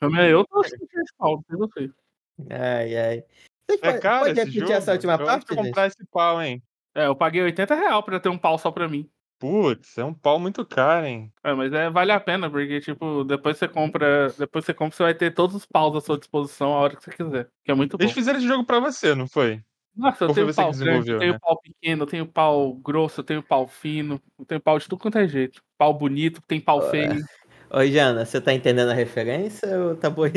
Também eu tô é pau, não sei. Ai, ai. Você É pode, caro pode esse repetir jogo? essa última eu parte, que gente? comprar esse pau, hein? É, eu paguei 80 real pra ter um pau só pra mim. Putz, é um pau muito caro, hein? É, mas é, vale a pena, porque, tipo, depois você compra. Depois você compra, você vai ter todos os paus à sua disposição a hora que você quiser. Que é muito bom. Eles fizeram esse jogo pra você, não foi? Nossa, eu Ou foi tenho você que pau grande, desenvolveu, eu tenho né? pau pequeno, eu tenho pau grosso, eu tenho pau fino, eu tenho pau de tudo quanto é jeito. Pau bonito, tem pau feio. Oi, Jana, você tá entendendo a referência ou tá boiando?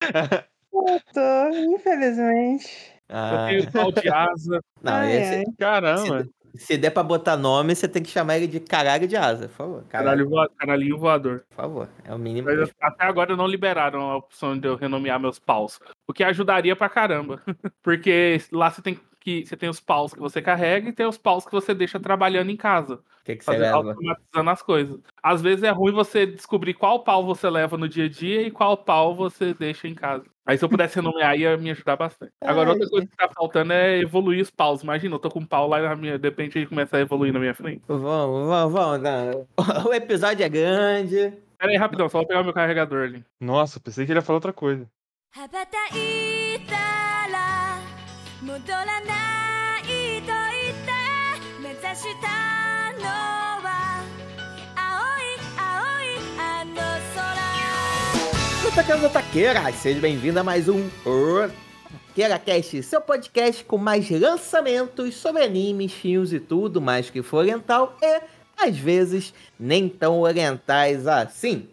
Eu tô, infelizmente. Eu Ah, tenho pau de asa. não, Ai, esse, ai. Caramba. se der pra botar nome, você tem que chamar ele de caralho de asa, por favor. Caralho, Caralho, voa- caralhinho voador. por favor. É o mínimo. Mas até agora não liberaram a opção de eu renomear meus paus. O que ajudaria pra caramba. Porque lá você tem que. Você tem os paus que você carrega e tem os paus que você deixa trabalhando em casa. Que, que você Fazer, leva? automatizando as coisas. Às vezes é ruim você descobrir qual pau você leva no dia a dia e qual pau você deixa em casa. Aí se eu pudesse renomear, ia me ajudar bastante. Agora, outra coisa que tá faltando é evoluir os paus. Imagina, eu tô com um pau lá na minha. De repente ele começa a evoluir na minha frente. Vamos, vamos, vamos. não. O episódio é grande. Pera aí, rapidão, só vou pegar meu carregador ali. Nossa, pensei que ele ia falar outra coisa. 羽 Taqueiros Taqueiras, seja bem-vindo a mais um TaqueiraCast, seu podcast com mais lançamentos sobre animes, filmes e tudo mais que for oriental e, às vezes, nem tão orientais assim.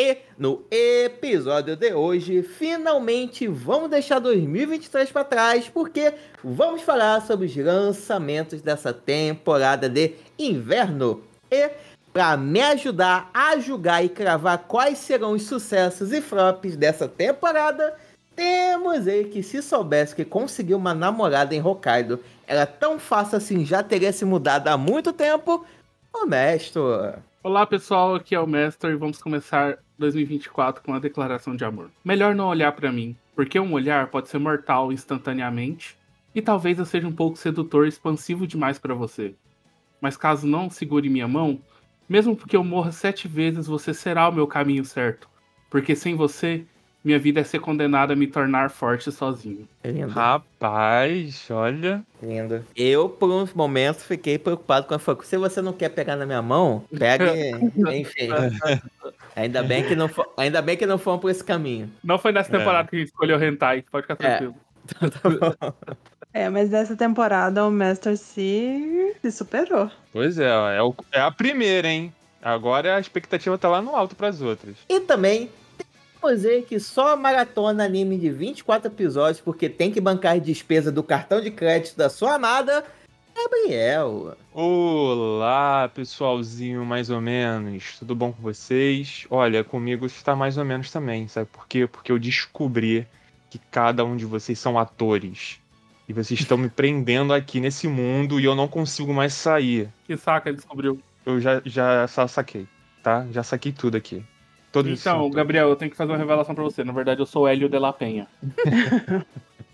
E no episódio de hoje, finalmente vamos deixar 2023 para trás, porque vamos falar sobre os lançamentos dessa temporada de inverno. E para me ajudar a julgar e cravar quais serão os sucessos e flops dessa temporada, temos ele que se soubesse que conseguiu uma namorada em Hokkaido era tão fácil assim, já teria se mudado há muito tempo, honesto. Olá pessoal, aqui é o Mestre e vamos começar 2024 com uma declaração de amor. Melhor não olhar pra mim, porque um olhar pode ser mortal instantaneamente e talvez eu seja um pouco sedutor e expansivo demais pra você. Mas caso não segure minha mão, mesmo porque eu morra sete vezes, você será o meu caminho certo. Porque sem você, minha vida é ser condenada a me tornar forte sozinho. Lindo, Rapaz, olha. lindo. Eu, por uns momentos, fiquei preocupado com a foco. Se você não quer pegar na minha mão, pegue, enfim. Ainda bem que não, fo- ainda bem que não fomos por esse caminho. Não foi nessa É. temporada que a gente escolheu Hentai, pode ficar É. tranquilo. É, mas dessa temporada o Master se, se superou. Pois é, é, o- é a primeira, hein? Agora a expectativa tá lá no alto pras outras. E também ele que só maratona anime de 24 episódios porque tem que bancar as despesas do cartão de crédito da sua amada, Gabriel. Olá, pessoalzinho, mais ou menos. Tudo bom com vocês? Olha, comigo está mais ou menos também, sabe por quê? Porque eu descobri que cada um de vocês são atores. E vocês estão me prendendo aqui nesse mundo e eu não consigo mais sair. Que saca, ele descobriu. Eu já, já sa- saquei, tá? Já saquei tudo aqui. Todo Então, isso. Gabriel, eu tenho que fazer uma revelação pra você. Na verdade, eu sou o Hélio de la Penha.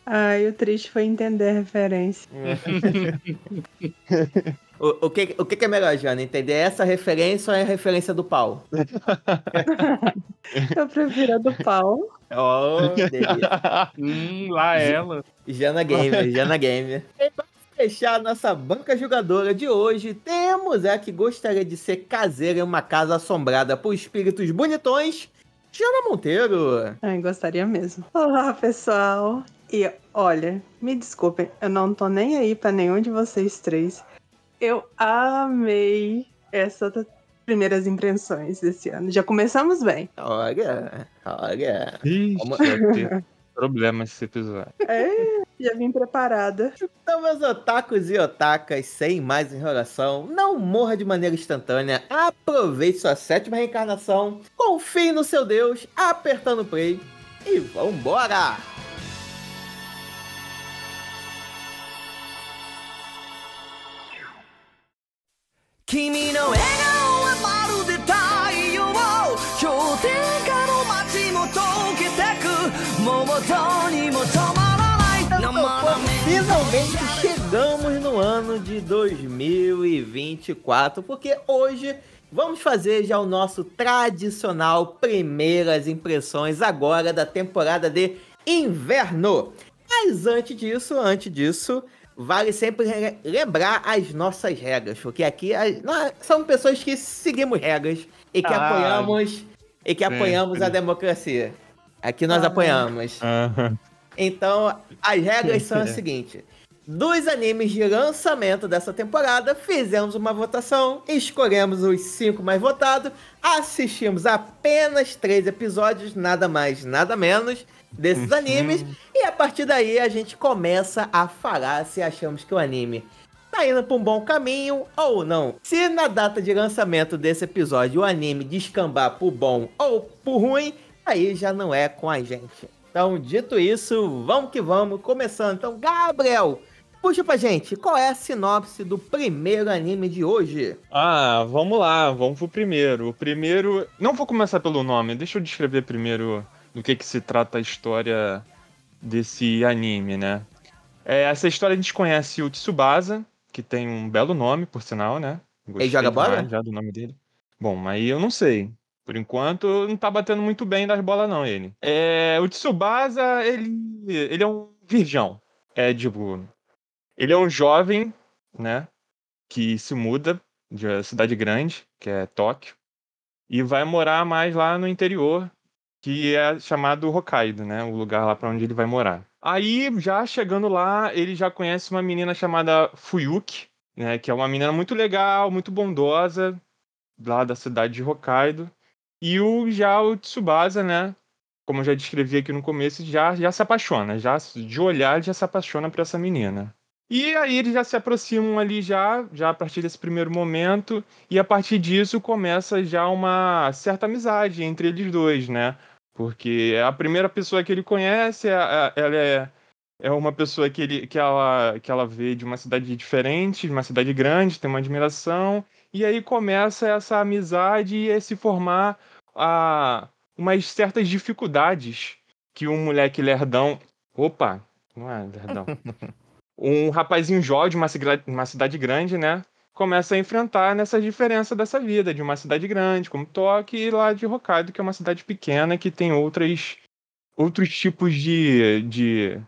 Ai, o triste foi entender a referência. O, o que, o que que é melhor, Jana? Entender essa referência ou é a referência do pau? Eu prefiro a do pau. Oh, delícia. Hum, lá ela. Jana Gamer, Jana Gamer. Para fechar nossa banca jogadora de hoje, temos a que gostaria de ser caseira em uma casa assombrada por espíritos bonitões, Jana Monteiro. Ai, gostaria mesmo. Olá, pessoal. E olha, me desculpem, eu não tô nem aí pra nenhum de vocês três. Eu amei essas primeiras impressões desse ano. Já começamos bem. Olha, olha. Ixi, Vamos- vai ter problema esse episódio. É, já vim preparada. Então, meus otakus e otakas, sem mais enrolação, não morra de maneira instantânea, aproveite sua sétima reencarnação, confie no seu Deus, apertando play e vambora! 君の笑顔はまるで太陽氷点下の街も溶けてくもうどうにも chegamos no ano de 2024, porque hoje, vamos fazer já o nosso tradicional primeiras impressões agora da temporada de inverno. Mas antes disso, antes disso, vale sempre re- lembrar as nossas regras, porque aqui as- nós somos pessoas que seguimos regras e que Ah, apoiamos e que sempre. apoiamos a democracia. Aqui nós Ah, apoiamos. Aham. Então, as regras são as seguintes. Dos animes de lançamento dessa temporada, fizemos uma votação, escolhemos os cinco mais votados, assistimos apenas três episódios, nada mais, nada menos, desses animes, e a partir daí a gente começa a falar se achamos que o anime tá indo pra um bom caminho ou não. Se na data de lançamento desse episódio o anime descambar pro bom ou pro ruim, aí já não é com a gente. Então, dito isso, vamos que vamos, começando. Então, Gabriel, puxa pra gente, qual é a sinopse do primeiro anime de hoje? Ah, vamos lá, vamos pro primeiro. O primeiro. Não vou começar pelo nome, deixa eu descrever primeiro do que, que se trata a história desse anime, né? É, essa história a gente conhece o Tsubasa, que tem um belo nome, por sinal, né? Gostei joga bola? Já do nome dele. Bom, aí eu não sei. Por enquanto, não tá batendo muito bem das bolas, não, ele. É, o Tsubasa, ele, ele é um virgão. É, tipo, ele é um jovem, né? Que se muda de uma cidade grande, que é Tóquio, e vai morar mais lá no interior, que é chamado Hokkaido, né? O lugar lá para onde ele vai morar. Aí, já chegando lá, ele já conhece uma menina chamada Fuyuki, né? Que é uma menina muito legal, muito bondosa, lá da cidade de Hokkaido. E o já o Tsubasa, né? Como eu já descrevi aqui no começo, já, já se apaixona. Já, de olhar, já se apaixona por essa menina. E aí eles já se aproximam ali já, já a partir desse primeiro momento, e a partir disso começa já uma certa amizade entre eles dois, né? Porque a primeira pessoa que ele conhece, é- é- ela é, é uma pessoa que, ele, que, ela, que ela vê de uma cidade diferente, de uma cidade grande, tem uma admiração, e aí começa essa amizade e se formar a, umas certas dificuldades que um moleque lerdão. Opa, não é lerdão. um rapazinho jovem de uma, cigla- uma cidade grande, né? Começa a enfrentar nessa diferença dessa vida, de uma cidade grande, como Tóquio, e lá de Hokkaido, que é uma cidade pequena que tem outras, outros tipos de, de,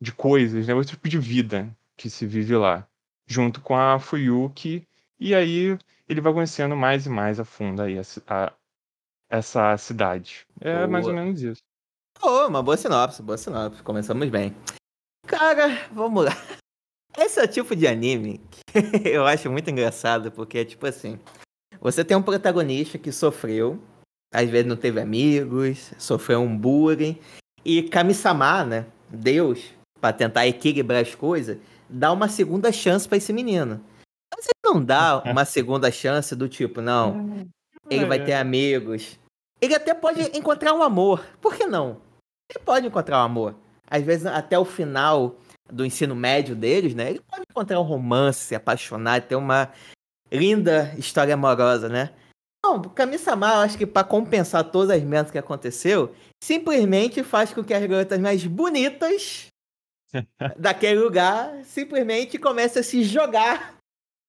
de coisas, né? Outro tipo de vida que se vive lá, junto com a Fuyuki. E aí ele vai conhecendo mais e mais a fundo aí a a- essa cidade. É mais ou Boa. menos isso. Oh, uma boa sinopse, boa sinopse. Começamos bem. Cara, vamos lá. Esse é o tipo de anime que eu acho muito engraçado, porque é tipo assim: você tem um protagonista que sofreu, às vezes não teve amigos, sofreu um bullying, e Kami-sama, né? Deus, pra tentar equilibrar as coisas, dá uma segunda chance pra esse menino. Mas ele não dá uma segunda chance do tipo, não, ele vai ter amigos. Ele até pode encontrar um amor. Por que não? Ele pode encontrar um amor. Às vezes, até o final do ensino médio deles, né? Ele pode encontrar um romance, se apaixonar, ter uma linda história amorosa, né? Não, o Kami-sama, eu acho que pra compensar todas as merdas que aconteceu, simplesmente faz com que as garotas mais bonitas daquele lugar simplesmente comecem a se jogar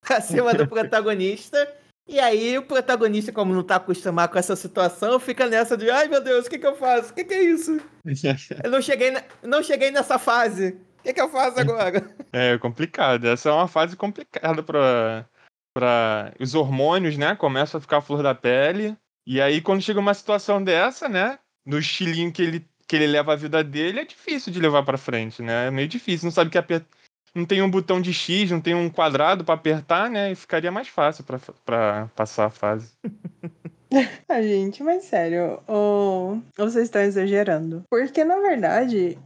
acima do protagonista. E aí o protagonista, como não tá acostumado com essa situação, fica nessa de ai meu Deus, o que, que eu faço? O que, que é isso? Eu não cheguei, na- não cheguei nessa fase. O que, que eu faço agora? É complicado. Essa é uma fase complicada para para os hormônios, né? Começam a ficar à flor da pele. E aí quando chega uma situação dessa, né? No estilinho que ele que ele leva a vida dele, é difícil de levar para frente, né? É meio difícil, não sabe que apertar não tem um botão de X, não tem um quadrado para apertar, né? E ficaria mais fácil para passar a fase. Ah, gente, mas sério, o- vocês estão exagerando. Porque, na verdade,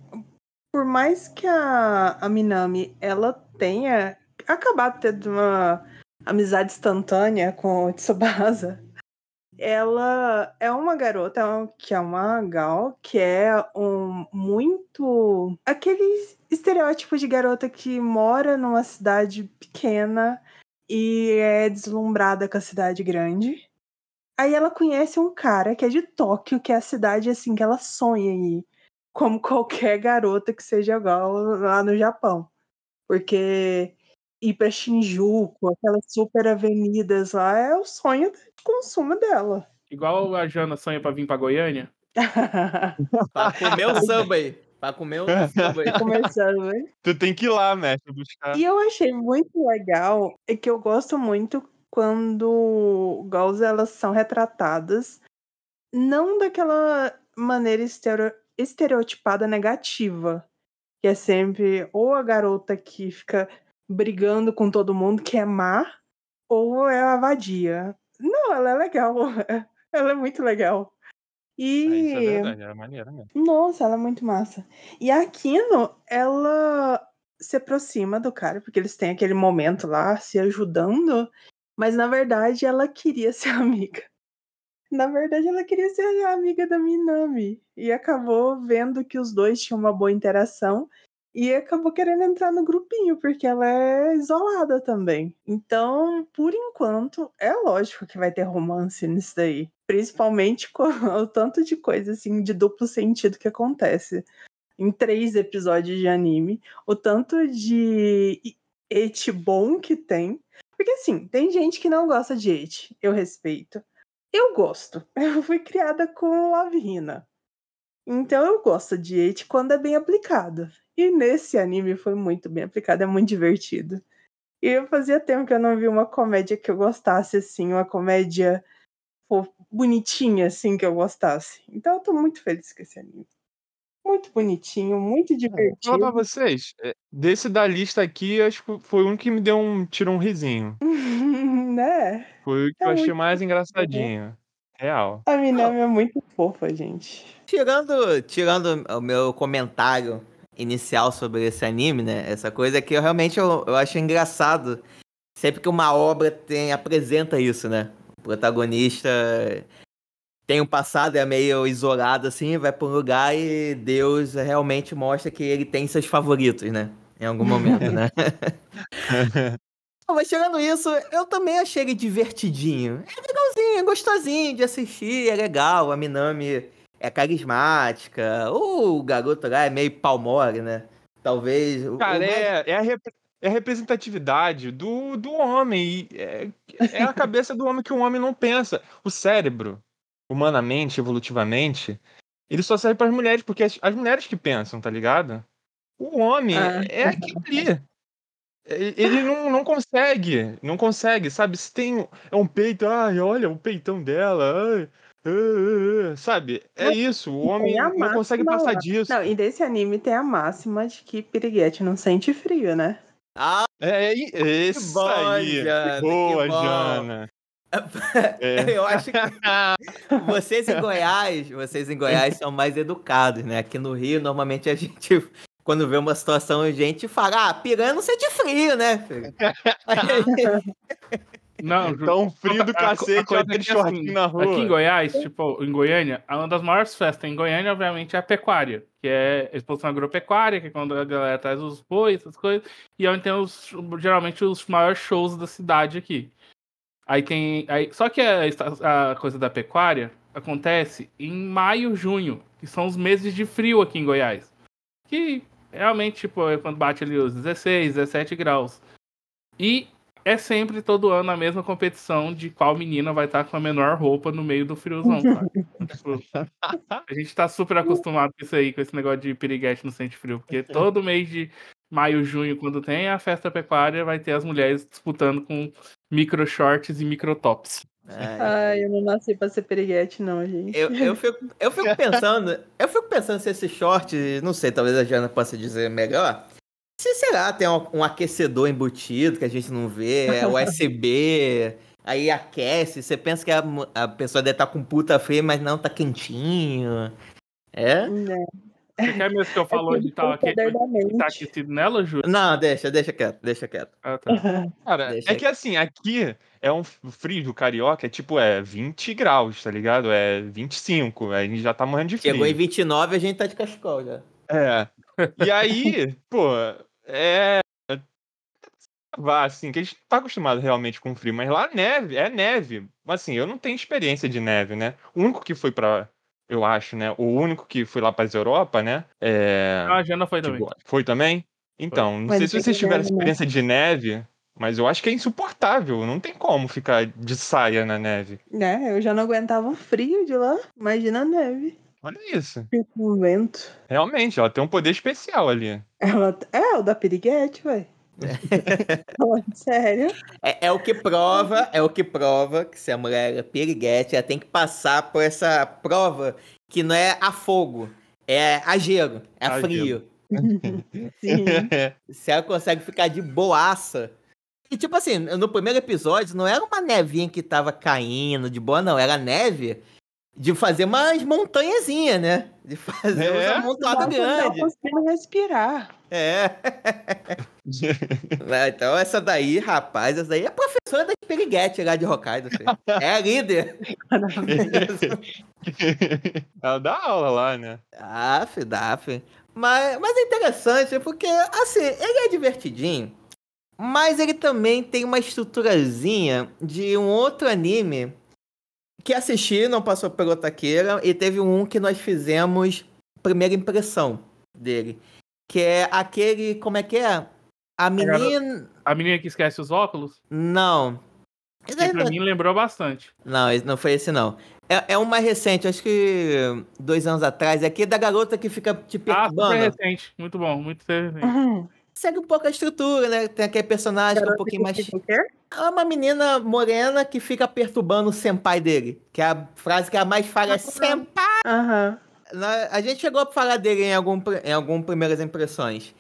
por mais que a, a Minami ela tenha acabado tendo uma amizade instantânea com o Tsubasa, ela é uma garota que é uma gal, que é um muito. aquele estereótipo de garota que mora numa cidade pequena e é deslumbrada com a cidade grande. Aí ela conhece um cara que é de Tóquio, que é a cidade assim que ela sonha em ir. Como qualquer garota que seja igual lá no Japão. Porque ir pra Shinjuku, aquelas super avenidas lá, é o sonho consumo dela. Igual a Jana sonha pra vir pra Goiânia. Pra comer o samba aí. Pra comer o. Começando, né? Tu tem que ir lá, mestre, buscar. E eu achei muito legal, é que eu gosto muito quando girls elas são retratadas não daquela maneira estereo- estereotipada negativa, que é sempre ou a garota que fica brigando com todo mundo, que é má, ou é a vadia. Não, ela é legal. Ela é muito legal. É, isso é E verdade, era mesmo. nossa, ela é muito massa. E a Kino, ela se aproxima do cara, porque eles têm aquele momento lá se ajudando, mas na verdade ela queria ser amiga. Na verdade, ela queria ser amiga da Minami. E acabou vendo que os dois tinham uma boa interação. E acabou querendo entrar no grupinho, porque ela é isolada também. Então, por enquanto, é lógico que vai ter romance nisso daí. Principalmente com o tanto de coisa assim de duplo sentido que acontece em três episódios de anime. O tanto de et bom que tem. Porque assim, tem gente que não gosta de et. Eu respeito. Eu gosto. Eu fui criada com Love Hina. Então eu gosto de et quando é bem aplicado. E nesse anime foi muito bem aplicado, é muito divertido. E eu fazia tempo que eu não vi uma comédia que eu gostasse assim, uma comédia pô, bonitinha assim que eu gostasse. Então eu tô muito feliz com esse anime. Muito bonitinho, muito Vou falar pra divertido. vocês, é, desse da lista aqui, acho que foi único que me deu um, tirou um risinho. né? Foi o que É eu achei mais engraçadinho. Real. A Minami é muito fofa, gente. Tirando, tirando o meu comentário inicial sobre esse anime, né? Essa coisa que eu realmente eu, eu acho engraçado. Sempre que uma obra tem, apresenta isso, né? O protagonista tem um passado, é meio isolado assim, vai pra um lugar e Deus realmente mostra que ele tem seus favoritos, né? Em algum momento, né? Mas tirando isso, eu também achei ele divertidinho. É legalzinho, é gostosinho de assistir, é legal. A Minami é carismática. O garoto lá é meio palmore, né? Talvez. Cara, mais- é, é, a, rep- é a representatividade do, do homem. e É, é a cabeça do homem que o homem não pensa. O cérebro, humanamente, evolutivamente, ele só serve para as mulheres, porque as, as mulheres que pensam, tá ligado? O homem Ah. é aquilo ali. Ele não, não consegue, não consegue, sabe? Se tem é um peito, ai, olha o peitão dela, ai, ah, ah, ah, sabe? É isso, o homem não consegue passar lá. disso. Não, e desse anime tem a máxima de que piriguete não sente frio, né? Ah, É, é i- é isso bom, aí. Jana, Boa. Jana. É. eu acho que vocês em Goiás, vocês em Goiás são mais educados, né? Aqui no Rio, normalmente a gente, quando vê uma situação, a gente fala, ah, piranha não sente frio, né? filho?" Não, Ju- Tão frio do a co- a cacete, coisa olha aquele é que, shortinho assim, na rua. Aqui em Goiás, tipo, em Goiânia, uma das maiores festas em Goiânia, obviamente, é a pecuária, que é a exposição agropecuária, que é quando a galera traz os bois, essas coisas, e é onde tem os, geralmente os maiores shows da cidade aqui. Aí tem. Aí, só que a, a coisa da pecuária acontece em maio, junho, que são os meses de frio aqui em Goiás. Que realmente, tipo, é quando bate ali os 16, 17 graus. E é sempre, todo ano, a mesma competição de qual menina vai estar com a menor roupa no meio do friozão, sabe? Tipo, a gente tá super acostumado com isso aí, com esse negócio de piriguete no sente frio, porque todo mês de maio, junho, quando tem a festa pecuária, vai ter as mulheres disputando com micro shorts e micro tops. Ai, Ai, eu não nasci pra ser piriguete, não, gente. Eu, eu, fico, eu fico pensando, eu fico pensando se esse short, não sei, talvez a Jana possa dizer melhor. Se será tem um, um aquecedor embutido que a gente não vê, é USB, aí aquece, você pensa que a, a pessoa deve estar com puta frio, mas não, tá quentinho. É? Né? Você quer mesmo que eu falo onde tá, o aque- poder da onde mente. tá aquecido nela, Ju? Não, deixa, deixa quieto, deixa quieto. Ah, tá. Cara, Deixa é que assim, aqui é um frio do carioca, é tipo, é 20 graus, tá ligado? É 25, aí a gente já tá morrendo de frio. Chegou em 29 a gente tá de cachecol já. É. E aí, pô, é. Vá, assim, que a gente não tá acostumado realmente com frio, mas lá neve, é neve. Assim, eu não tenho experiência de neve, né? O único que foi pra. Eu acho, né? O único que foi lá pras Europa, né? É. Ah, a Jana foi também. Tipo, foi também? Então, não Mas sei se vocês tiveram neve, né? experiência de neve, Mas eu acho que é insuportável. Não tem como ficar de saia na neve. Né? Eu já não aguentava o frio de lá. Imagina a neve. Olha isso. O vento. Realmente, ela tem um poder especial ali. Ela... É, o da piriguete, ué. Falando Sério? É, é o que prova, é o que prova que se a mulher é piriguete, ela tem que passar por essa prova que não é a fogo, é a gelo, é a A frio. Sim. Se ela consegue ficar de boaça. E tipo assim, no primeiro episódio não era uma nevinha que tava caindo de boa, não. Era neve de fazer umas montanhazinhas, né? De fazer É? uns amontoados Não grandes. conseguindo respirar. É. Ah, Então essa daí, rapaz, essa daí é a professora da Piriguete lá de Hokkaido. filho. É a líder. ela dá aula lá, né? Daf, daf. Mas, mas é interessante porque, assim, ele é divertidinho, mas ele também tem uma estruturazinha de um outro anime que assisti, não passou pelo Taqueira, e teve um que nós fizemos primeira impressão dele. Que é aquele, como é que é? A menina... A menina que esquece os óculos, Não. Que pra não- mim lembrou bastante. Não, não foi esse não. É, é um mais recente, acho que dois anos atrás. É aquele da garota que fica te Ah, super perturbando. recente. Muito bom, muito recente. Uhum. Segue um pouco a estrutura, né? Tem aquele personagem que é um pouquinho mais. É uma menina morena que fica perturbando o senpai dele. Que é a frase que a mais fala é senpai. Na- A gente chegou a falar dele em algum, em algum primeiras impressões.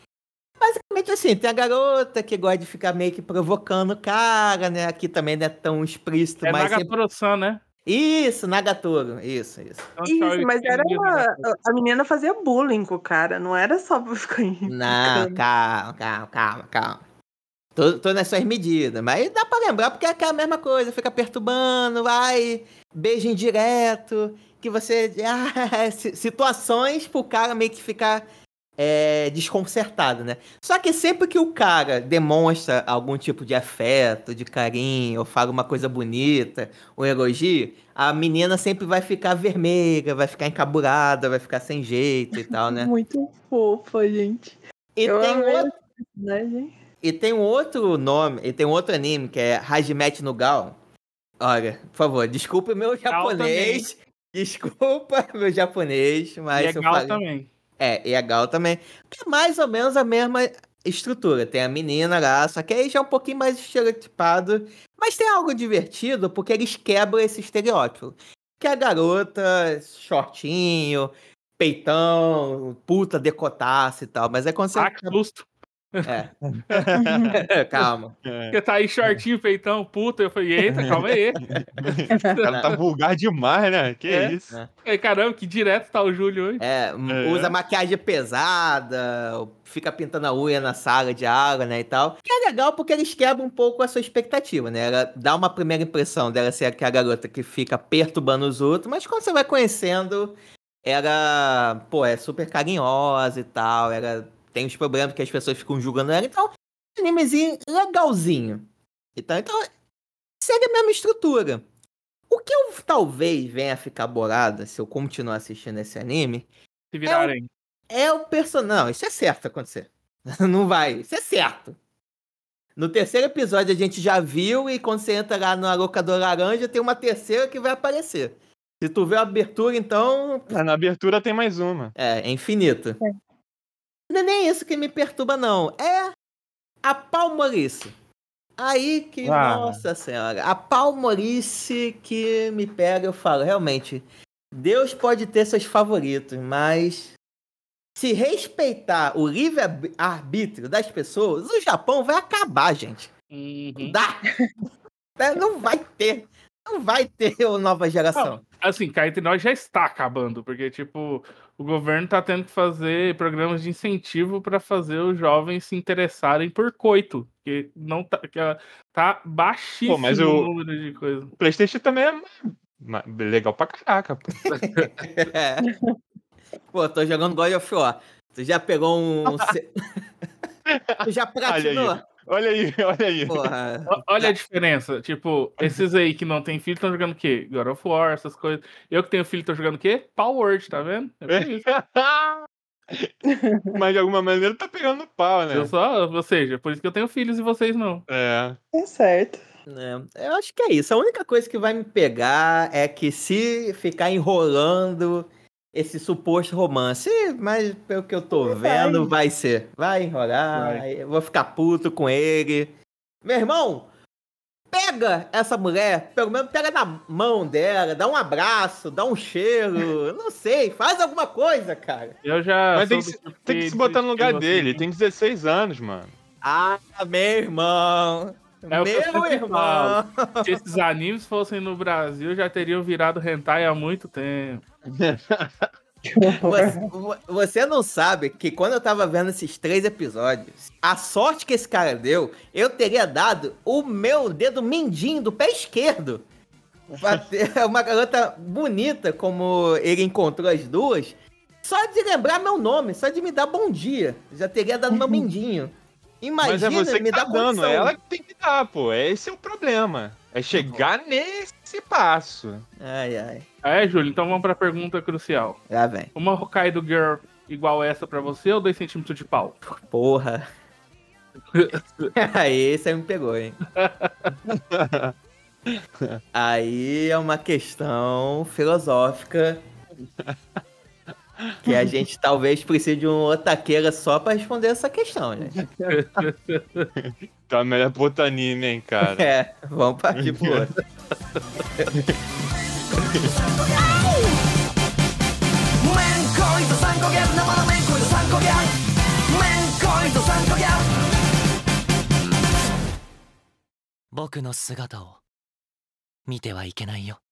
Basicamente assim, tem a garota que gosta de ficar meio que provocando o cara, né? Aqui também não é tão explícito, É mas. sempre- Nagatoro-san, né? Isso, Nagatoro. Isso, isso. Então, Isso, mas era uma... A menina fazia bullying com o cara, não era só pra ficar Não, calma, calma, calma, calma. Tô, tô nas suas medidas, mas dá pra lembrar porque é aquela mesma coisa, fica perturbando, vai, beijo indireto, que você. Ah, si- situações pro cara meio que ficar é, desconcertado, né? Só que sempre que o cara demonstra algum tipo de afeto, de carinho, ou fala uma coisa bonita, ou elogio, a menina sempre vai ficar vermelha, vai ficar encaburada, vai ficar sem jeito e tal, né? Muito fofa, gente. E Eu tem amei outro. Né, gente? E tem um outro nome, e tem um outro anime que é Hajime no Gal. Olha, por favor, desculpa o meu japonês. Desculpa meu japonês, mas é se eu Gal falei- também. É, e a Gal também. Que é mais ou menos a mesma estrutura. Tem a menina lá, só que aí já é um pouquinho mais estereotipado. Mas tem algo divertido, porque eles quebram esse estereótipo. Que a garota, shortinho, peitão, puta, decotaça e tal. Mas é quando você. Ah, que. É. Calma. É. Porque tá aí shortinho, peitão, puta. Eu falei, eita, calma aí. O cara tá vulgar demais, né? Que É. isso? É. Ei, caramba, que direto tá o Júlio hoje. É, É. usa maquiagem pesada, fica pintando a unha na sala de aula, né, e tal. Que é legal porque eles quebram um pouco a sua expectativa, né? Ela dá uma primeira impressão dela ser aquela garota que fica perturbando os outros, mas quando você vai conhecendo, ela, pô, é super carinhosa e tal, ela tem os problemas que as pessoas ficam julgando ela, então, um animezinho legalzinho. Então, então, segue a mesma estrutura. O que eu talvez venha a ficar bolada se eu continuar assistindo esse anime Se virarem. é o personagem. Não, isso é certo acontecer. Não vai. Isso é certo. No terceiro episódio a gente já viu e quando você entra lá no locador laranja tem uma terceira que vai aparecer. Se tu vê a abertura, então. Ah, Na abertura tem mais uma. É, é infinito. Não é nem isso que me perturba, não. É a palmolice. Aí que, Ah. nossa senhora, a palmolice que me pega, eu falo, realmente, Deus pode ter seus favoritos, mas se respeitar o livre-arbítrio das pessoas, o Japão vai acabar, gente. Não Uhum. dá. É, Não vai ter. Não vai ter uma nova geração. Assim, cá entre nós já está acabando, porque, tipo, o governo tá tendo que fazer programas de incentivo para fazer os jovens se interessarem por coito, que não tá, que tá baixíssimo Pô, mas o o- número de coisas. O PlayStation também é legal pra caraca. pô. É. Pô, tô jogando God of War. Tu já pegou um. tu já platinou? Olha aí, olha aí. Porra. Olha a diferença. Tipo, esses aí que não tem filho estão jogando o quê? God of War, essas coisas. Eu que tenho filho tô jogando o quê? Power Word, tá vendo? É isso. Mas de alguma maneira tá pegando pau, né? Eu só, ou seja, por isso que eu tenho filhos e vocês não. É. É certo. É, eu acho que é isso. A única coisa que vai me pegar é que se ficar enrolando esse suposto romance, mas pelo que eu tô Vai. vendo, vai ser. Vai enrolar, Vai. eu vou ficar puto com ele. Meu irmão, pega essa mulher, pelo menos pega na mão dela, dá um abraço, dá um cheiro, não sei, faz alguma coisa, cara. Eu já. Mas tem que, do tipo tem que se botar no lugar desistiu, dele. assim. Tem 16 anos, mano. Ah, meu irmão. É meu irmão. Se esses animes fossem no Brasil, já teriam virado hentai há muito tempo. Você, vo- você não sabe que quando eu tava vendo esses três episódios, a sorte que esse cara deu, eu teria dado o meu dedo mindinho do pé esquerdo. Uma garota bonita como ele encontrou as duas. Só de lembrar meu nome, só de me dar bom dia. Já teria dado meu mindinho. Imagina, Mas é você que me tá dá dando. condição. É ela que tem que dar, pô. Esse é o problema. É chegar nesse passo. Ai, ai. É, Júlio, então vamos pra pergunta crucial. Já vem. Uma Hokkaido Girl igual essa pra você ou 2 centímetros de pau? Porra. Aí você me pegou, hein? Aí é uma questão filosófica que a gente talvez precise de um otaqueira só pra responder essa questão, né? tá melhor pro outro anime, hein, cara? É, vamos partir pro outro. Boku no sugata o mite wa ikenai yo.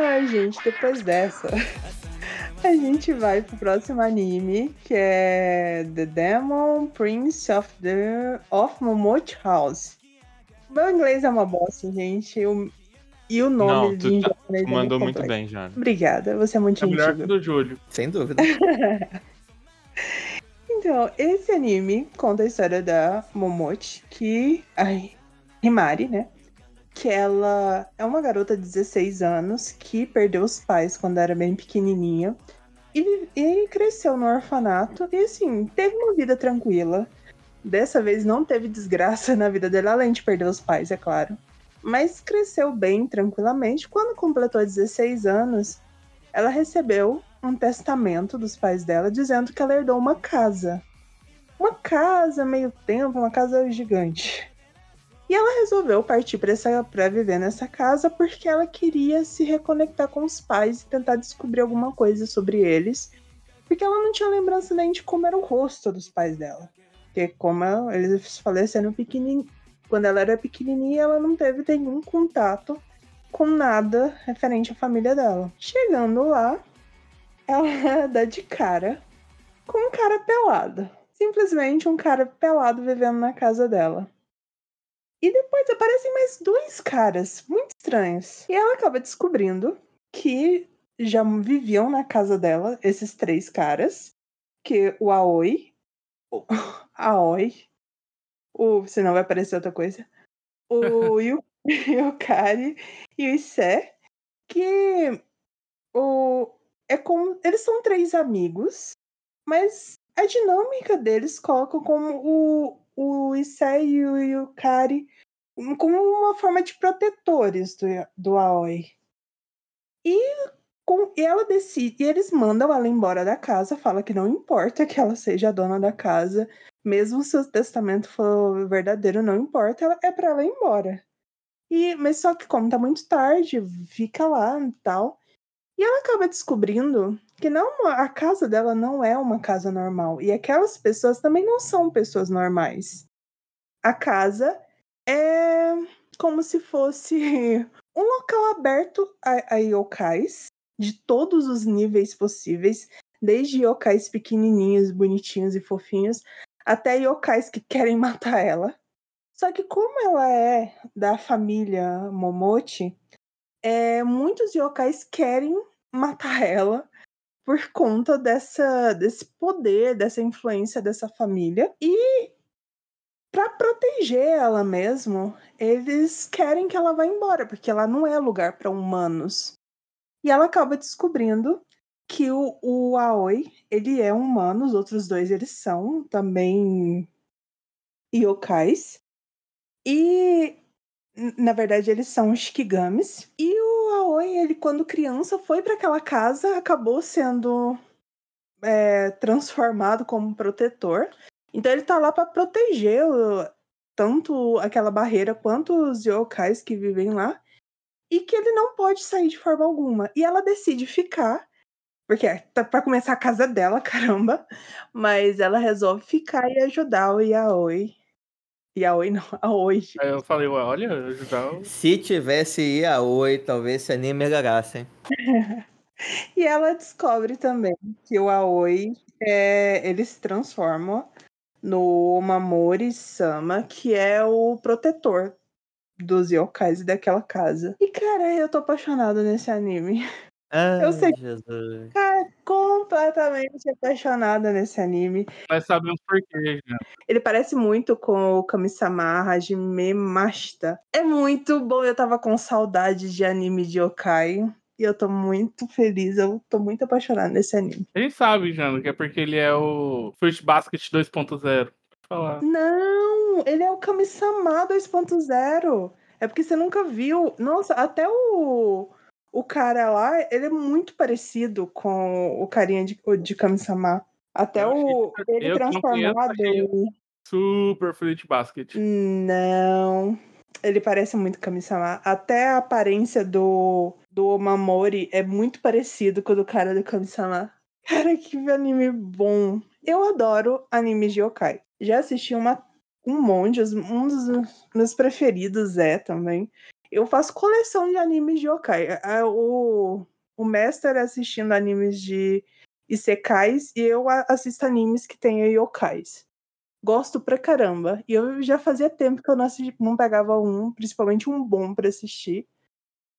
Ai, gente, depois dessa, a gente vai pro próximo anime, que é The Demon Prince of the of Momochi House. Meu inglês é uma bosta, gente. o- e o nome Não, de tu, tá, japonês tu é mandou muito bem, Jana. Obrigada, você é muito É melhor que gentil. o do Júlio. Sem dúvida. Então, esse anime conta a história da Momochi, que. Ai, Himari, né? Que ela é uma garota de 16 anos que perdeu os pais quando era bem pequenininha. E, e cresceu no orfanato. E assim, teve uma vida tranquila. Dessa vez não teve desgraça na vida dela, além de perder os pais, é claro. Mas cresceu bem tranquilamente. Quando completou 16 anos, ela recebeu um testamento dos pais dela dizendo que ela herdou uma casa. Uma casa meio tempo, uma casa gigante. E ela resolveu partir para viver nessa casa porque ela queria se reconectar com os pais e tentar descobrir alguma coisa sobre eles. Porque ela não tinha lembrança nem de como era o rosto dos pais dela. Porque como eles faleceram pequenininho, quando ela era pequenininha, ela não teve nenhum contato com nada referente à família dela. Chegando lá, ela dá de cara com um cara pelado. Simplesmente um cara pelado vivendo na casa dela. E depois aparecem mais dois caras muito estranhos. E ela acaba descobrindo que já viviam na casa dela esses três caras. Que o Aoi, o Aoi, o, senão vai aparecer outra coisa. O Yu- Yukari e o Issé. Que o, é como. Eles são três amigos, mas a dinâmica deles coloca como o, o Issei e o Yukari como uma forma de protetores do, do Aoi. E, com, ela decide, e eles mandam ela embora da casa, fala que não importa que ela seja a dona da casa, mesmo se o testamento for verdadeiro, não importa, ela, é pra ela ir embora. E, mas só que como tá muito tarde, fica lá e tal. E ela acaba descobrindo que não a casa dela não é uma casa normal e aquelas pessoas também não são pessoas normais. A casa é como se fosse um local aberto a, a yokais de todos os níveis possíveis, desde yokais pequenininhos, bonitinhos e fofinhos, até yokais que querem matar ela. Só que como ela é da família Momochi, é, muitos yokais querem matar ela por conta dessa, desse poder, dessa influência dessa família. E para proteger ela mesmo, eles querem que ela vá embora, porque ela não é lugar para humanos. E ela acaba descobrindo que o, o Aoi, ele é humano, os outros dois eles são também yokais. E na verdade eles são shikigamis. E o Aoi, ele quando criança foi para aquela casa, acabou sendo é, transformado como protetor. Então ele tá lá para proteger tanto aquela barreira quanto os yokais que vivem lá. E que ele não pode sair de forma alguma. E ela decide ficar, porque é, tá para começar a casa dela, caramba. Mas ela resolve ficar e ajudar o Yaoi. Yaoi não, Aoi. Aí eu falei, ué, olha, o- Se tivesse Yaoi, talvez esse anime melhorasse, hein? E ela descobre também que o Aoi é, ele se transforma no Omamori Sama, que é o protetor dos yokais daquela casa. E cara, eu tô apaixonada nesse anime. Ah, Eu sei. Jesus. Cara, completamente apaixonada nesse anime. Nós sabemos por quê, já. Ele parece muito com o Kami-sama Hajime Mashita. É muito bom, eu tava com saudade de anime de yokai. E eu tô muito feliz, eu tô muito apaixonada nesse anime. A gente sabe, Jano, que é porque ele é o Fruit Basket 2.0. Pode falar. Não, ele é o Kami-sama 2.0. É porque você nunca viu. Nossa, até o, o cara lá, ele é muito parecido com o carinha de, de Kami-sama. Até Eu o achei- ele eu que conheço, transformado. achei- Super Fruit Basket. Não. Ele parece muito Kami-sama. Até a aparência do, do Omamori é muito parecido com o do cara do Kami-sama. Cara, que anime bom. Eu adoro animes de yokai. Já assisti uma, um monte, um dos meus preferidos é também. Eu faço coleção de animes de yokai. A- a- O, o mestre assistindo animes de isekais e eu a- assisto animes que tenham yokais gosto pra caramba. E eu já fazia tempo que eu não, assisti- não pegava um, principalmente um bom pra assistir.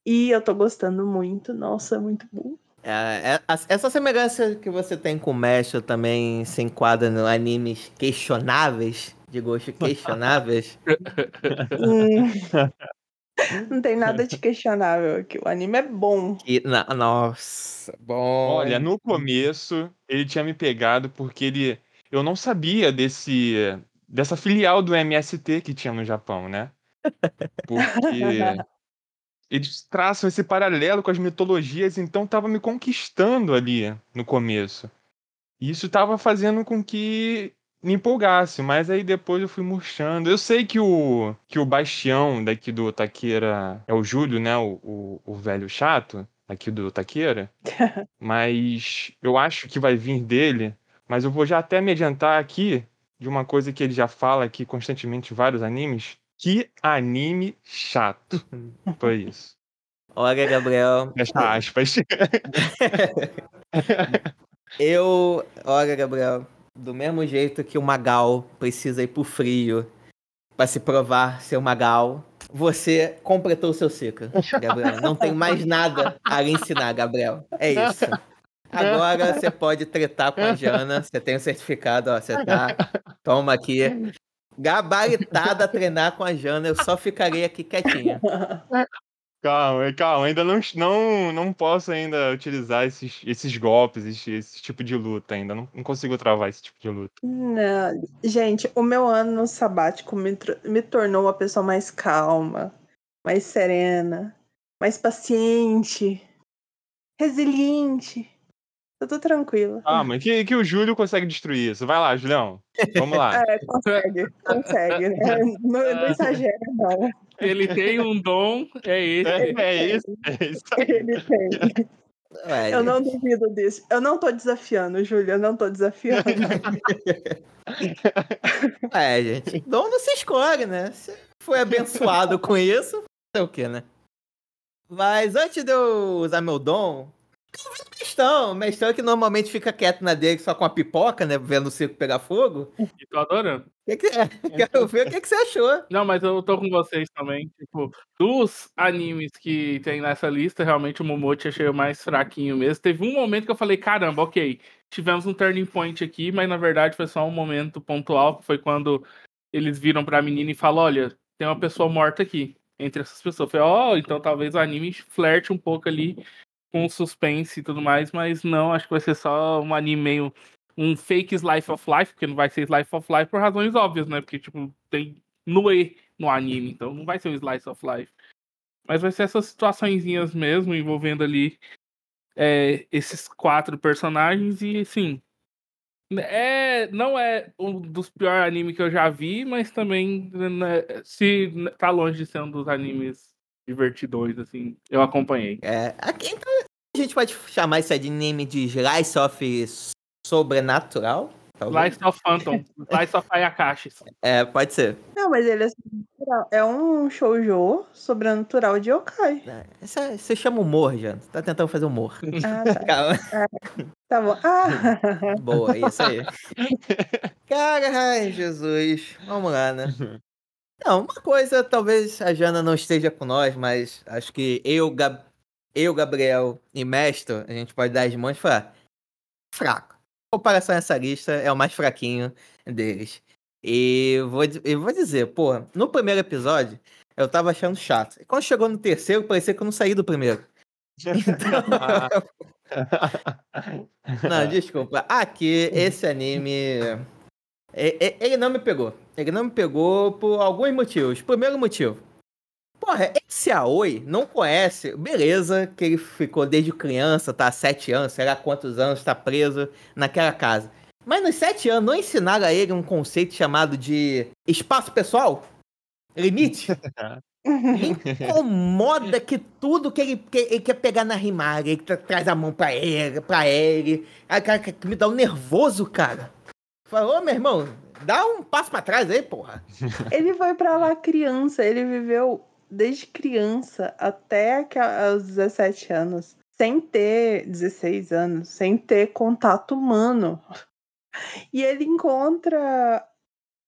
E eu tô gostando muito. Nossa, é muito bom. É, é, essa semelhança que você tem com o Mestre também se enquadra no animes questionáveis, de gosto questionáveis. Hum. não tem nada de questionável aqui. O anime é bom. E, na- nossa, bom. Olha, no começo ele tinha me pegado porque ele. Eu não sabia desse dessa filial do MST que tinha no Japão, né? Porque eles traçam esse paralelo com as mitologias, então tava me conquistando ali no começo. E isso tava fazendo com que me empolgasse, mas aí depois eu fui murchando. Eu sei que o que o bastião daqui do Taqueira é o Júlio, né? O, o, o velho chato aqui do Taqueira. Mas eu acho que vai vir dele. Mas eu vou já até me adiantar aqui de uma coisa que ele já fala aqui constantemente em vários animes. Que anime chato. Foi isso. Olha, Gabriel. Fecha aspas. Eu, olha, Gabriel, do mesmo jeito que o Magal precisa ir pro frio pra se provar ser o Magal, você completou o seu ciclo, Gabriel. Não tem mais nada a lhe ensinar, Gabriel. É isso. Agora você pode tretar com a Jana. Você tem o certificado, ó. Você tá. Toma aqui. Gabaritada a treinar com a Jana. Eu só ficarei aqui quietinha. Calma, calma, ainda não, não, não posso ainda utilizar esses, esses golpes, esse, esse tipo de luta ainda. Não, não consigo travar esse tipo de luta. Não, gente, o meu ano sabático me, me tornou uma pessoa mais calma, mais serena, mais paciente, resiliente. Eu tô tranquila. Ah, mas que, que o Júlio consegue destruir isso. Vai lá, Julião. Vamos lá. É, consegue, consegue. né? Não, não exagera, não. Ele tem um dom, é esse. É, é isso, é isso. Ele tem. Ué, Eu não duvido disso. Eu não tô desafiando, Júlia, eu não tô desafiando. É, gente. Dom não se escolhe, né? Você foi abençoado com isso, sei o que, né? Mas antes de eu usar meu dom, eu vi o Mestrão. O Mestrão que normalmente fica quieto na dele só com a pipoca, né? Vendo o circo pegar fogo. E tô adorando. Que que- é, quero ver o que, que você achou. Não, mas eu tô com vocês também. Tipo, dos animes que tem nessa lista, realmente o Momote achei o mais fraquinho mesmo. Teve um momento que eu falei, caramba, ok, tivemos um turning point aqui, mas na verdade foi só um momento pontual, que foi quando eles viram pra menina e falam: olha, tem uma pessoa morta aqui. Entre essas pessoas. Eu falei, ó, então talvez o anime flerte um pouco ali com suspense e tudo mais, mas não, acho que vai ser só um anime meio. Um fake Slice of Life, porque não vai ser Slice of Life por razões óbvias, né? Porque, tipo, tem Noé no anime, então não vai ser um Slice of Life. Mas vai ser essas situaçõezinhas mesmo, envolvendo ali é, esses quatro personagens e, assim, é, não é um dos piores animes que eu já vi, mas também né, se tá longe de ser um dos animes divertidões, assim, eu acompanhei. É, aqui, então, a gente pode chamar esse anime de Slice of Sobrenatural? talvez? Slice of Phantom, Slice of Ayakashi. É, pode ser. Não, mas ele é sobrenatural. É um shoujo sobrenatural de yokai. É, essa- Você chama humor, já. Você tá tentando fazer humor. Ah, tá. Calma. Tá bom. Ah, Boa, isso aí. Cara, ai, Jesus. Vamos lá, né? Não, uma coisa, talvez a Jana não esteja com nós, mas acho que eu, Gab... eu Gabriel e Mestre, a gente pode dar as mãos e falar. Fraco. Em comparação a essa lista, é o mais fraquinho deles. E vou, eu vou dizer, pô, no primeiro episódio, eu tava achando chato. E quando chegou no terceiro, parecia que eu não saí do primeiro. Não, desculpa. Aqui, esse anime. E- e- Ele não me pegou. Ele não me pegou por alguns motivos. Primeiro motivo. Porra, esse Aoi não conhece. Beleza, que ele ficou desde criança, tá sete anos, sei lá quantos anos, tá preso naquela casa. Mas nos sete anos não ensinaram a ele um conceito chamado de espaço pessoal? Limite? incomoda que tudo que ele, que ele quer pegar na rimada, ele tra- traz a mão pra ele, pra ele. Aí, cara, que me dá um nervoso, cara. Falou, meu irmão, dá um passo pra trás aí, porra. ele foi pra lá criança. Ele viveu desde criança até aos 17 anos. Sem ter 16 anos, sem ter contato humano. E ele encontra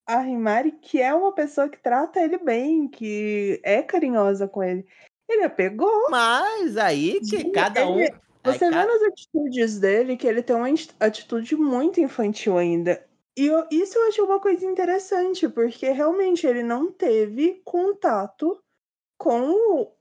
a Rimari, que é uma pessoa que trata ele bem, que é carinhosa com ele. Ele a pegou. Mas aí que Sim, cada um. ele- aí Você vê nas atitudes dele que ele tem uma atitude muito infantil ainda. E eu- isso eu achei uma coisa interessante, porque realmente ele não teve contato com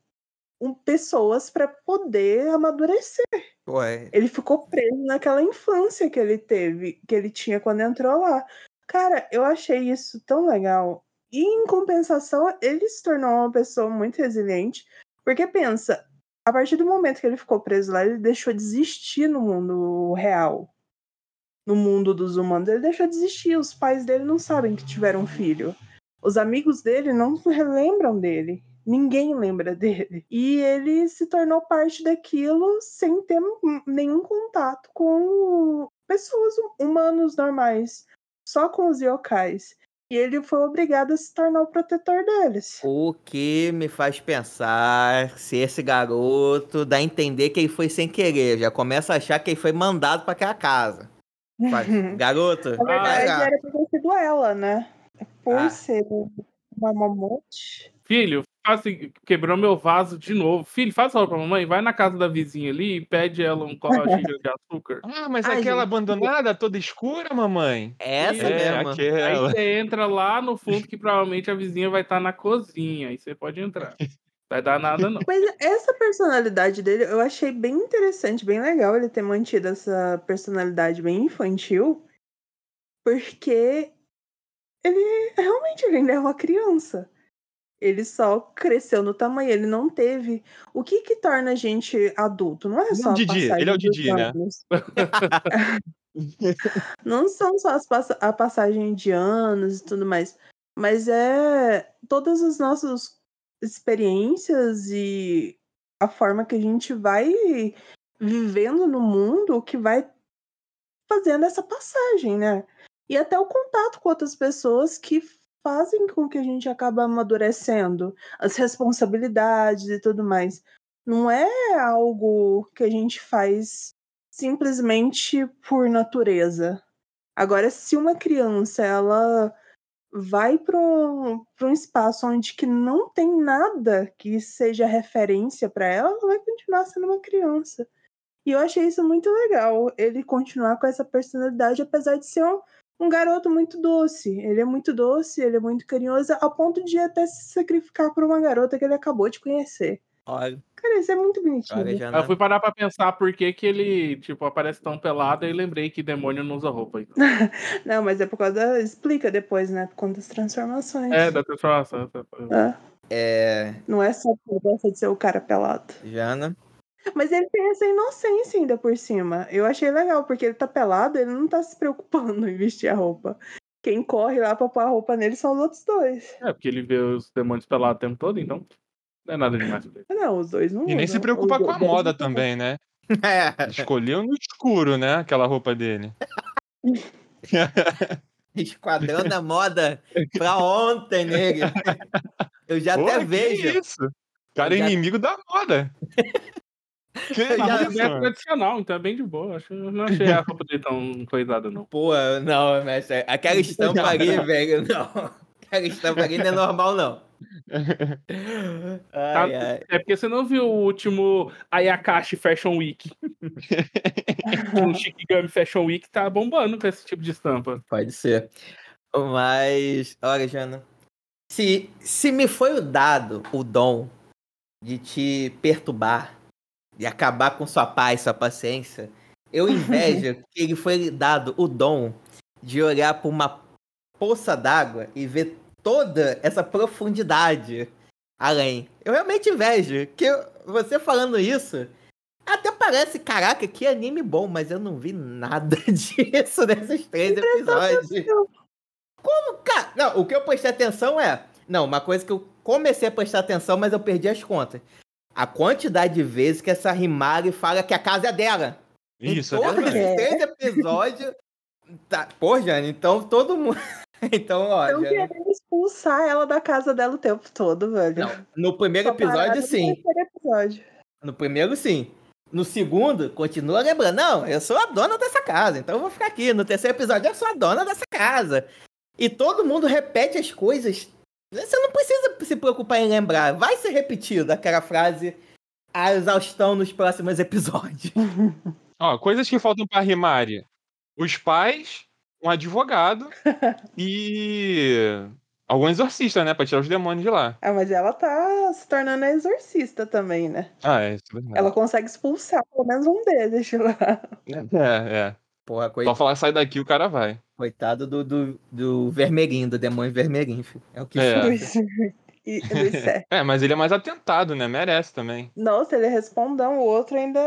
um- pessoas para poder amadurecer. Pô, é- Ele ficou preso naquela infância que ele teve, que ele tinha quando entrou lá. Cara, eu achei isso tão legal. E em compensação, ele se tornou uma pessoa muito resiliente. Porque pensa, a partir do momento que ele ficou preso lá, ele deixou de existir no mundo real. No mundo dos humanos. Ele deixou de existir. Os pais dele não sabem que tiveram um filho. Os amigos dele não lembram dele. Ninguém lembra dele. E ele se tornou parte daquilo sem ter nenhum contato com pessoas hum- humanos normais. Só com os yokais. E ele foi obrigado a se tornar o protetor deles. O que me faz pensar se esse garoto dá a entender que ele foi sem querer. Já começa a achar que ele foi mandado pra aquela casa. Faz, garoto, Na vai verdade, lá. era pra ter sido ela, né? Por Ah. ser uma mamote. Filho, assim, quebrou meu vaso de novo. Filho, faz favor pra mamãe, vai na casa da vizinha ali e pede ela um copo de açúcar. Ah, mas Ai, aquela gente. abandonada, toda escura, mamãe? Essa é, mesmo. Aí aquela. você entra lá no fundo que provavelmente a vizinha vai estar na cozinha. Aí você pode entrar. Vai dar nada, não. Mas essa personalidade dele eu achei bem interessante, bem legal ele ter mantido essa personalidade bem infantil, porque ele realmente ele ainda é uma criança. Ele só cresceu no tamanho, ele não teve. O que que torna a gente adulto? Não é é só o a Didi, passagem ele é o Didi, né? anos. Não são só as passa- a passagem de anos e tudo mais, mas é todas as nossas experiências e a forma que a gente vai vivendo no mundo que vai fazendo essa passagem, né? E até o contato com outras pessoas que fazem com que a gente acabe amadurecendo as responsabilidades e tudo mais. Não é algo que a gente faz simplesmente por natureza. Agora, se uma criança ela vai para um, um espaço onde que não tem nada que seja referência para ela, ela vai continuar sendo uma criança. E eu achei isso muito legal, ele continuar com essa personalidade, apesar de ser um- um garoto muito doce. Ele é muito doce, ele é muito carinhoso, a ponto de até se sacrificar por uma garota que ele acabou de conhecer. Olha, Cara, isso é muito bonitinho. Eu fui parar pra pensar por que, que ele, tipo, aparece tão pelado e lembrei que demônio não usa roupa. Então. Não, mas é por causa da... Explica depois, né? Por conta das transformações. É, da transformação. É, É, Não é só por gosta de ser o cara pelado. Jana. Mas ele tem essa inocência ainda por cima. Eu achei legal, porque ele tá pelado, ele não tá se preocupando em vestir a roupa. Quem corre lá pra pôr a roupa nele são os outros dois. É, porque ele vê os demônios pelados o tempo todo, então não é nada demais. ele. Não, os dois não. E nem se usam. preocupa com a dois- moda também, né? É, Escolheu no escuro, né? Aquela roupa dele. esquadrão da moda pra ontem nele. Eu já Pô, até que vejo. isso? O cara é já- inimigo da moda. Que Eu já- isso, é tradicional, então é bem de boa. Acho, eu não achei a roupa dele tão coisada, não. Pô, não, mestre. Aquela estampa ali, velho, não. Aquela estampa ali não é normal, não. Tá- Ai, ai. É porque você não viu o último Ayakashi Fashion Week. o Shikigami Fashion Week tá bombando com esse tipo de estampa. Pode ser. Mas, olha, Jana. Se, se me foi dado o dom de te perturbar, de acabar com sua paz, sua paciência, eu invejo que ele foi dado o dom de olhar para uma poça d'água e ver toda essa profundidade além. Eu realmente invejo que você falando isso. Até parece, caraca, que anime bom, mas eu não vi nada disso nesses três episódios. Cara, não, o que eu prestei atenção é. Não, uma coisa que eu comecei a prestar atenção, mas eu perdi as contas. A quantidade de vezes que essa Rimari fala que a casa é dela. Isso, em é todos verdade. os três episódios. Tá, pô, Jane, então todo mundo. então, ó, Jane, querendo expulsar ela da casa dela o tempo todo, velho. não, no primeiro Só episódio, no sim. terceiro episódio. No primeiro, sim. No segundo, continua lembrando. Não, eu sou a dona dessa casa, então eu vou ficar aqui. No terceiro episódio, eu sou a dona dessa casa. E todo mundo repete as coisas. Você não precisa se preocupar em lembrar. Vai ser repetido aquela frase a exaustão nos próximos episódios. Ó, coisas que faltam pra Rimari. Os pais, um advogado e algum exorcista, né? Pra tirar os demônios de lá. Ah, mas ela tá se tornando a exorcista também, né? Ah, é, isso é verdade. Ela consegue expulsar pelo menos um deles de lá. É, é. Porra, coi- Só falar sai daqui, o cara vai. coitado do, do, do vermelhinho, do demônio vermelhinho, filho. É o que É. Luiz, e. É, mas ele é mais atentado, né? Merece também. Nossa, ele é respondão. O outro ainda.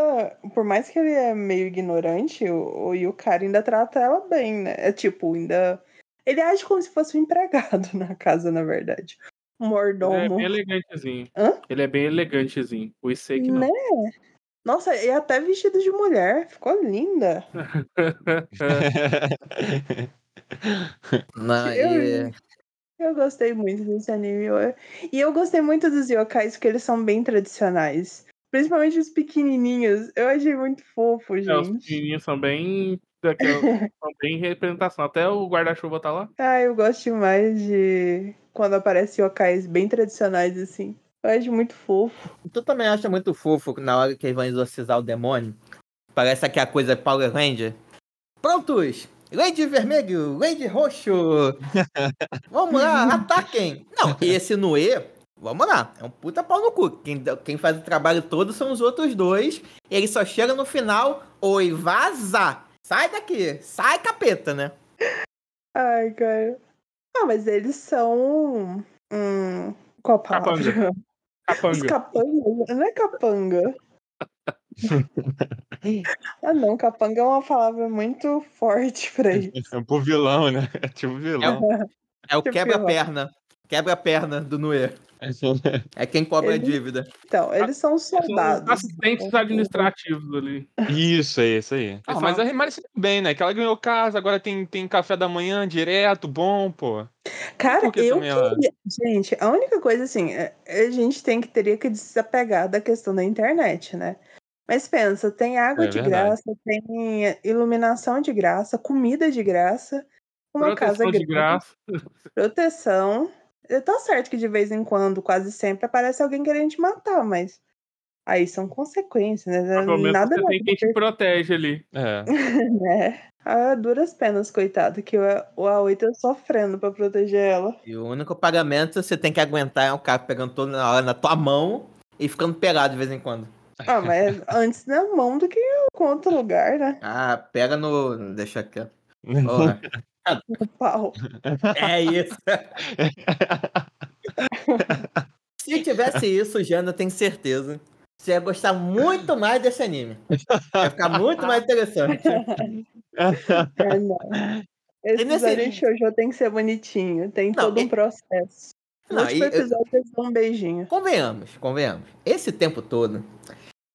Por mais que ele é meio ignorante, o, o Yukari ainda trata ela bem, né? É tipo, ainda. Ele age como se fosse um empregado na casa, na verdade. Um Ele é mordomo. bem elegantezinho. Hã? Ele é bem elegantezinho. O Issei que não. Né? Nossa, e até vestido de mulher. Ficou linda. Não, Eu- e- Eu gostei muito desse anime. E eu gostei muito dos yokais, porque eles são bem tradicionais. Principalmente os pequenininhos. Eu achei muito fofo, É, os gente. pequenininhos são bem. Bem representação. Até o guarda-chuva tá lá. Ah, eu gosto demais de quando aparecem yokais bem tradicionais, assim. Eu acho muito fofo. Tu também acha muito fofo na hora que eles vão exorcizar o demônio? Parece que a coisa é Power Ranger. Prontos! Lady vermelho, Lady roxo! Vamos lá, ataquem! Não, esse Noé, vamos lá, é um puta pau no cu. Quem, quem faz o trabalho todo são os outros dois. Ele só chega no final, oi, vaza! Sai daqui, sai capeta, né? Ai, cara. Ah, mas eles são. Hum, qual a palavra? Capanga. capanga. Não é capanga. ah, não. Capanga é uma palavra muito forte pra isso. É pro vilão, né? É tipo vilão. É o Que quebra-perna. Quebra-perna do Noé. É quem cobra Ele- a dívida. Então, eles são São os soldados. assistentes administrativos ali. Isso, é isso aí. Ah, Eles mas são- a Rimari se deu bem, né? Que ela ganhou casa, agora tem, tem café da manhã direto, bom, pô. Cara, que eu queria. Gente, a única coisa assim, é- a gente tem que teria que desapegar da questão da internet, né? Mas pensa, tem água É de verdade. graça, tem iluminação de graça, comida de graça, uma casa Proteção de grande, graça. proteção. Tá certo que de vez em quando, quase sempre, aparece alguém querendo te matar, mas aí são consequências, né? Pelo menos Nada você mais tem quem te protege ali. É. né? Ah, duras penas, coitado, que o o Aoi tá sofrendo pra proteger ela. E o único pagamento que você tem que aguentar é o cara pegando toda na hora na tua mão e ficando pelado de vez em quando. Ah, mas antes na mão do que com outro lugar, né? Ah, pega no. Deixa aqui. Porra. O pau. É isso. Se tivesse isso, Jana, eu tenho certeza. Você ia gostar muito mais desse anime. Ia ficar muito mais interessante. É, não. Esses nesse- shoujo tem que ser bonitinho, tem Não, todo e- um processo. No Não, último e- episódio eles dão um beijinho. Convenhamos, convenhamos. Esse tempo todo,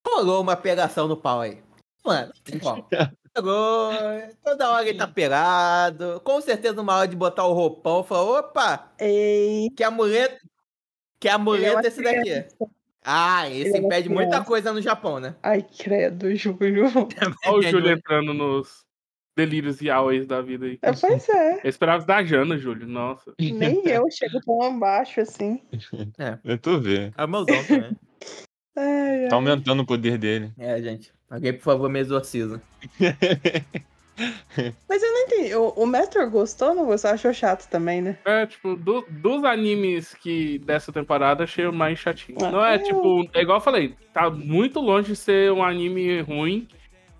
rolou uma pegação no pau aí. Mano, ó, toda hora ele tá pegado. Com certeza, numa hora de botar o roupão, falou: opa, Ei, que amuleto. Que é amuleto uma é esse daqui? Ah, esse Ele é uma impede muita criança. coisa no Japão, né? Ai, credo, Júlio. Olha o Júlio entrando nos delírios e auês da vida aí. É, pois é, Eu esperava da Jana, Júlio. Nossa. nem eu chego tão abaixo assim. Eu tô vendo. É o meu dom também. Ai, ai. Tá aumentando o poder dele. É, gente. Alguém, por favor, me exorciza. Mas eu não entendi. O, o Metror gostou ou não gostou? Achou chato também, né? É, tipo, do- dos animes que dessa temporada, achei o mais chatinho. Ah, Não é, é. tipo, é igual eu falei, tá muito longe de ser um anime ruim.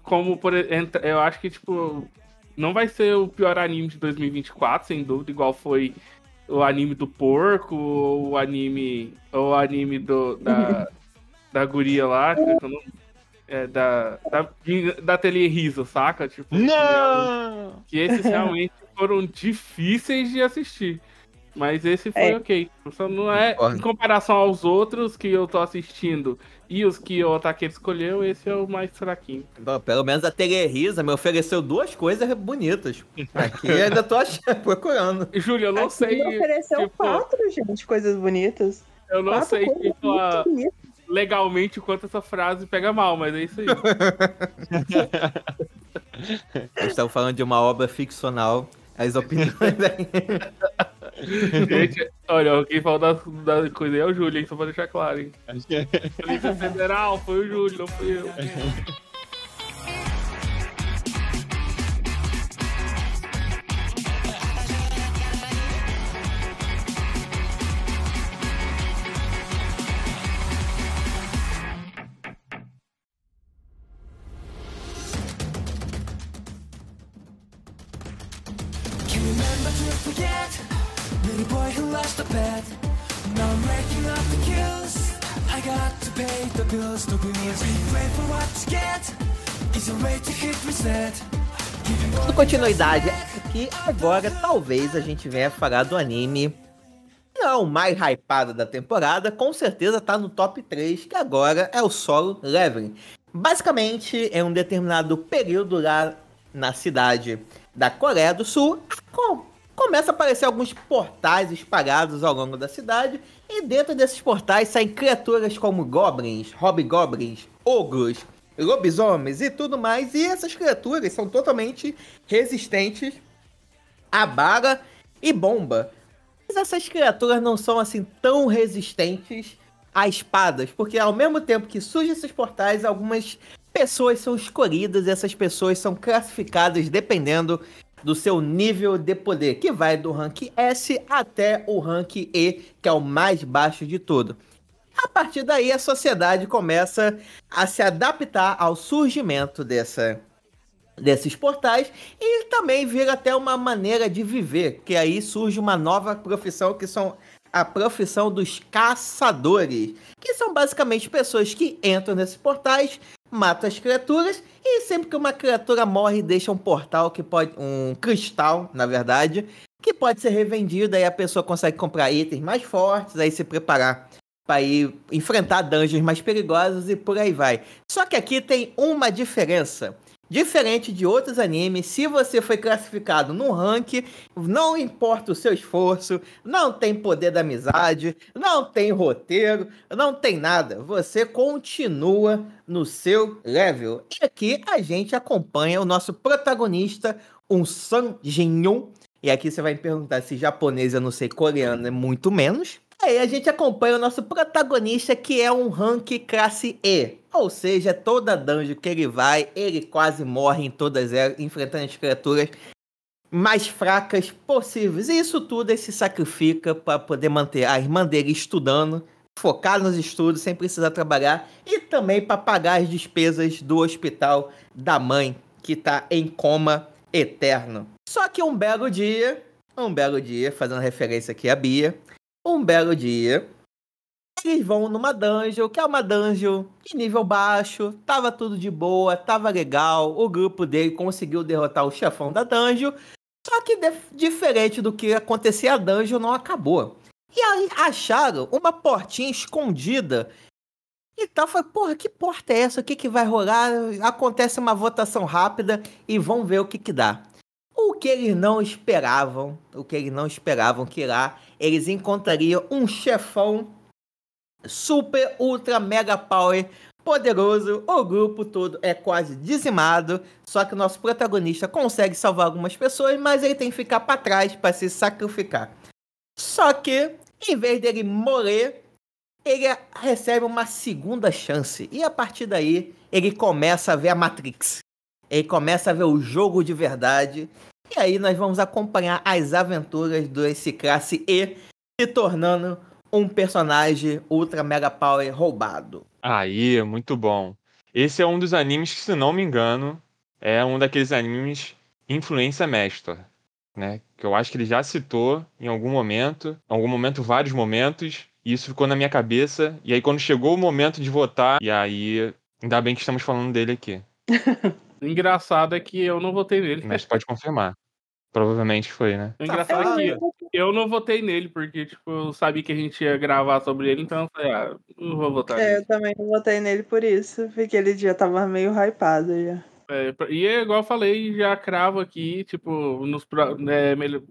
Como, por exemplo, eu acho que, tipo, não vai ser o pior anime de 2024, sem dúvida, igual foi o anime do porco, ou o anime. Ou o anime do, da, da guria lá, não- é, da, da, da Ateliê Riso, saca? Tipo, Não! que esses realmente foram difíceis de assistir. Mas esse foi É. ok. Só não é em comparação aos outros que eu tô assistindo e os que o Otakeiro escolheu, esse é o mais fraquinho. Bom, pelo menos a Telerisa me ofereceu duas coisas bonitas. Aqui eu ainda tô achando, procurando. Júlio, eu não Aqui sei. me ofereceu tipo, quatro, gente, coisas bonitas. Eu não Quatro sei tipo, a-. legalmente o quanto essa frase pega mal, mas é isso aí. Eles estão falando de uma obra ficcional. As opiniões aí. Gente, olha, quem falou da, da coisa aí é o Júlio, hein? Só pra deixar claro, hein? Polícia Federal, foi o Júlio, não fui eu. lost the Now I'm up the kills. I got to pay the bills. The bills Be grateful what you get. Is a way to hit reset. Dando continuidade aqui, agora talvez a gente venha falar do anime não mais hypado da temporada, com certeza tá no top 3, que agora é o Solo Leveling. Basicamente, em um determinado período lá na cidade da Coreia do Sul, começa a aparecer alguns portais espalhados ao longo da cidade, e dentro desses portais saem criaturas como goblins, hobgoblins, ogros, lobisomens e tudo mais, e essas criaturas são totalmente resistentes a bala e bomba. Mas essas criaturas não são assim tão resistentes a espadas, porque ao mesmo tempo que surgem esses portais, algumas pessoas são escolhidas e essas pessoas são classificadas dependendo do seu nível de poder, que vai do rank S até o rank E, que é o mais baixo de tudo. A partir daí, a sociedade começa a se adaptar ao surgimento dessa, desses portais e também vira até uma maneira de viver, que aí surge uma nova profissão que são a profissão dos caçadores, que são basicamente pessoas que entram nesses portais, matam as criaturas e sempre que uma criatura morre deixa um portal que pode um cristal, na verdade, que pode ser revendido aí a pessoa consegue comprar itens mais fortes, aí se preparar para ir enfrentar dungeons mais perigosos e por aí vai. Só que aqui tem uma diferença. Diferente de outros animes, se você foi classificado no rank, não importa o seu esforço, não tem poder da amizade, não tem roteiro, não tem nada. Você continua no seu level. E aqui a gente acompanha o nosso protagonista, um San Jin-yoon. E aqui você vai me perguntar se japonês eu não sei coreano é muito menos. Aí a gente acompanha o nosso protagonista, que é um rank classe E. Ou seja, toda dungeon que ele vai, ele quase morre em todas elas, enfrentando as criaturas mais fracas possíveis. E isso tudo ele se sacrifica para poder manter a irmã dele estudando, focar nos estudos sem precisar trabalhar e também para pagar as despesas do hospital da mãe, que está em coma eterno. Só que um belo dia, um belo dia, fazendo referência aqui a Bia, um belo dia, eles vão numa dungeon, que é uma dungeon de nível baixo, tava tudo de boa, tava legal, o grupo dele conseguiu derrotar o chefão da dungeon, só que dif- diferente do que acontecia, a dungeon não acabou. E aí acharam uma portinha escondida e tal. Foi, porra, que porta é essa? O que, que vai rolar? Acontece uma votação rápida e vão ver o que, que dá. O que eles não esperavam, o que eles não esperavam que lá eles encontrariam um chefão super, ultra, mega power poderoso. O grupo todo é quase dizimado. Só que o nosso protagonista consegue salvar algumas pessoas, mas ele tem que ficar para trás para se sacrificar. Só que, em vez dele morrer, ele recebe uma segunda chance. E a partir daí, ele começa a ver a Matrix. Ele começa a ver o jogo de verdade. E aí nós vamos acompanhar as aventuras desse classe E se tornando um personagem ultra mega power roubado. Aí, muito bom. Esse é um dos animes que, se não me engano, é um daqueles animes influência Mestor, né? Que eu acho que ele já citou em algum momento, em algum momento, vários momentos, e isso ficou na minha cabeça. E aí, quando chegou o momento de votar, e aí, ainda bem que estamos falando dele aqui. O engraçado é que eu não votei nele. Mestre pode confirmar. Provavelmente foi, né? O engraçado é que eu não votei nele, porque, tipo, eu sabia que a gente ia gravar sobre ele, então eu falei, ah, não vou votar É, eu nele. também não votei nele por isso, porque ele já tava meio hypado já. É, e é igual eu falei, já cravo aqui, tipo, nos pro- é, melhor,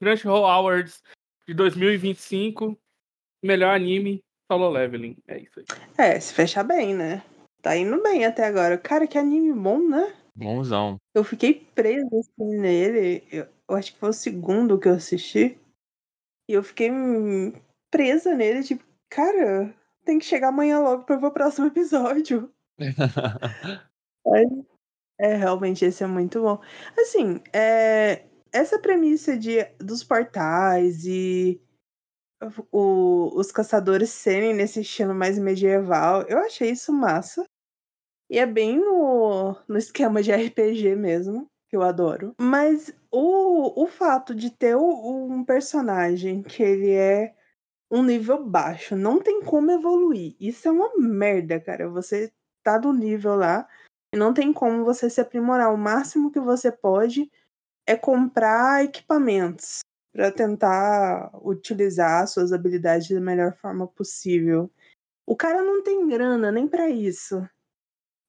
Crunchyroll Awards de 2025, melhor anime, solo leveling. É isso aí. É, se fechar bem, né? Tá indo bem até agora. Cara, que anime bom, né? Bonzão. Eu fiquei presa assim, nele. Eu, eu acho que foi o segundo que eu assisti. E eu fiquei presa nele, tipo, cara, tem que chegar amanhã logo pra ver o próximo episódio. Aí, é, realmente, esse é muito bom. Assim, é, essa premissa de, dos portais e o- os caçadores serem nesse estilo mais medieval, eu achei isso massa. E é bem no, no esquema de RPG mesmo, que eu adoro. Mas o, o fato de ter um personagem que ele é um nível baixo, não tem como evoluir. Isso é uma merda, cara. Você tá do nível lá e não tem como você se aprimorar. O máximo que você pode é comprar equipamentos para tentar utilizar suas habilidades da melhor forma possível. O cara não tem grana nem para isso.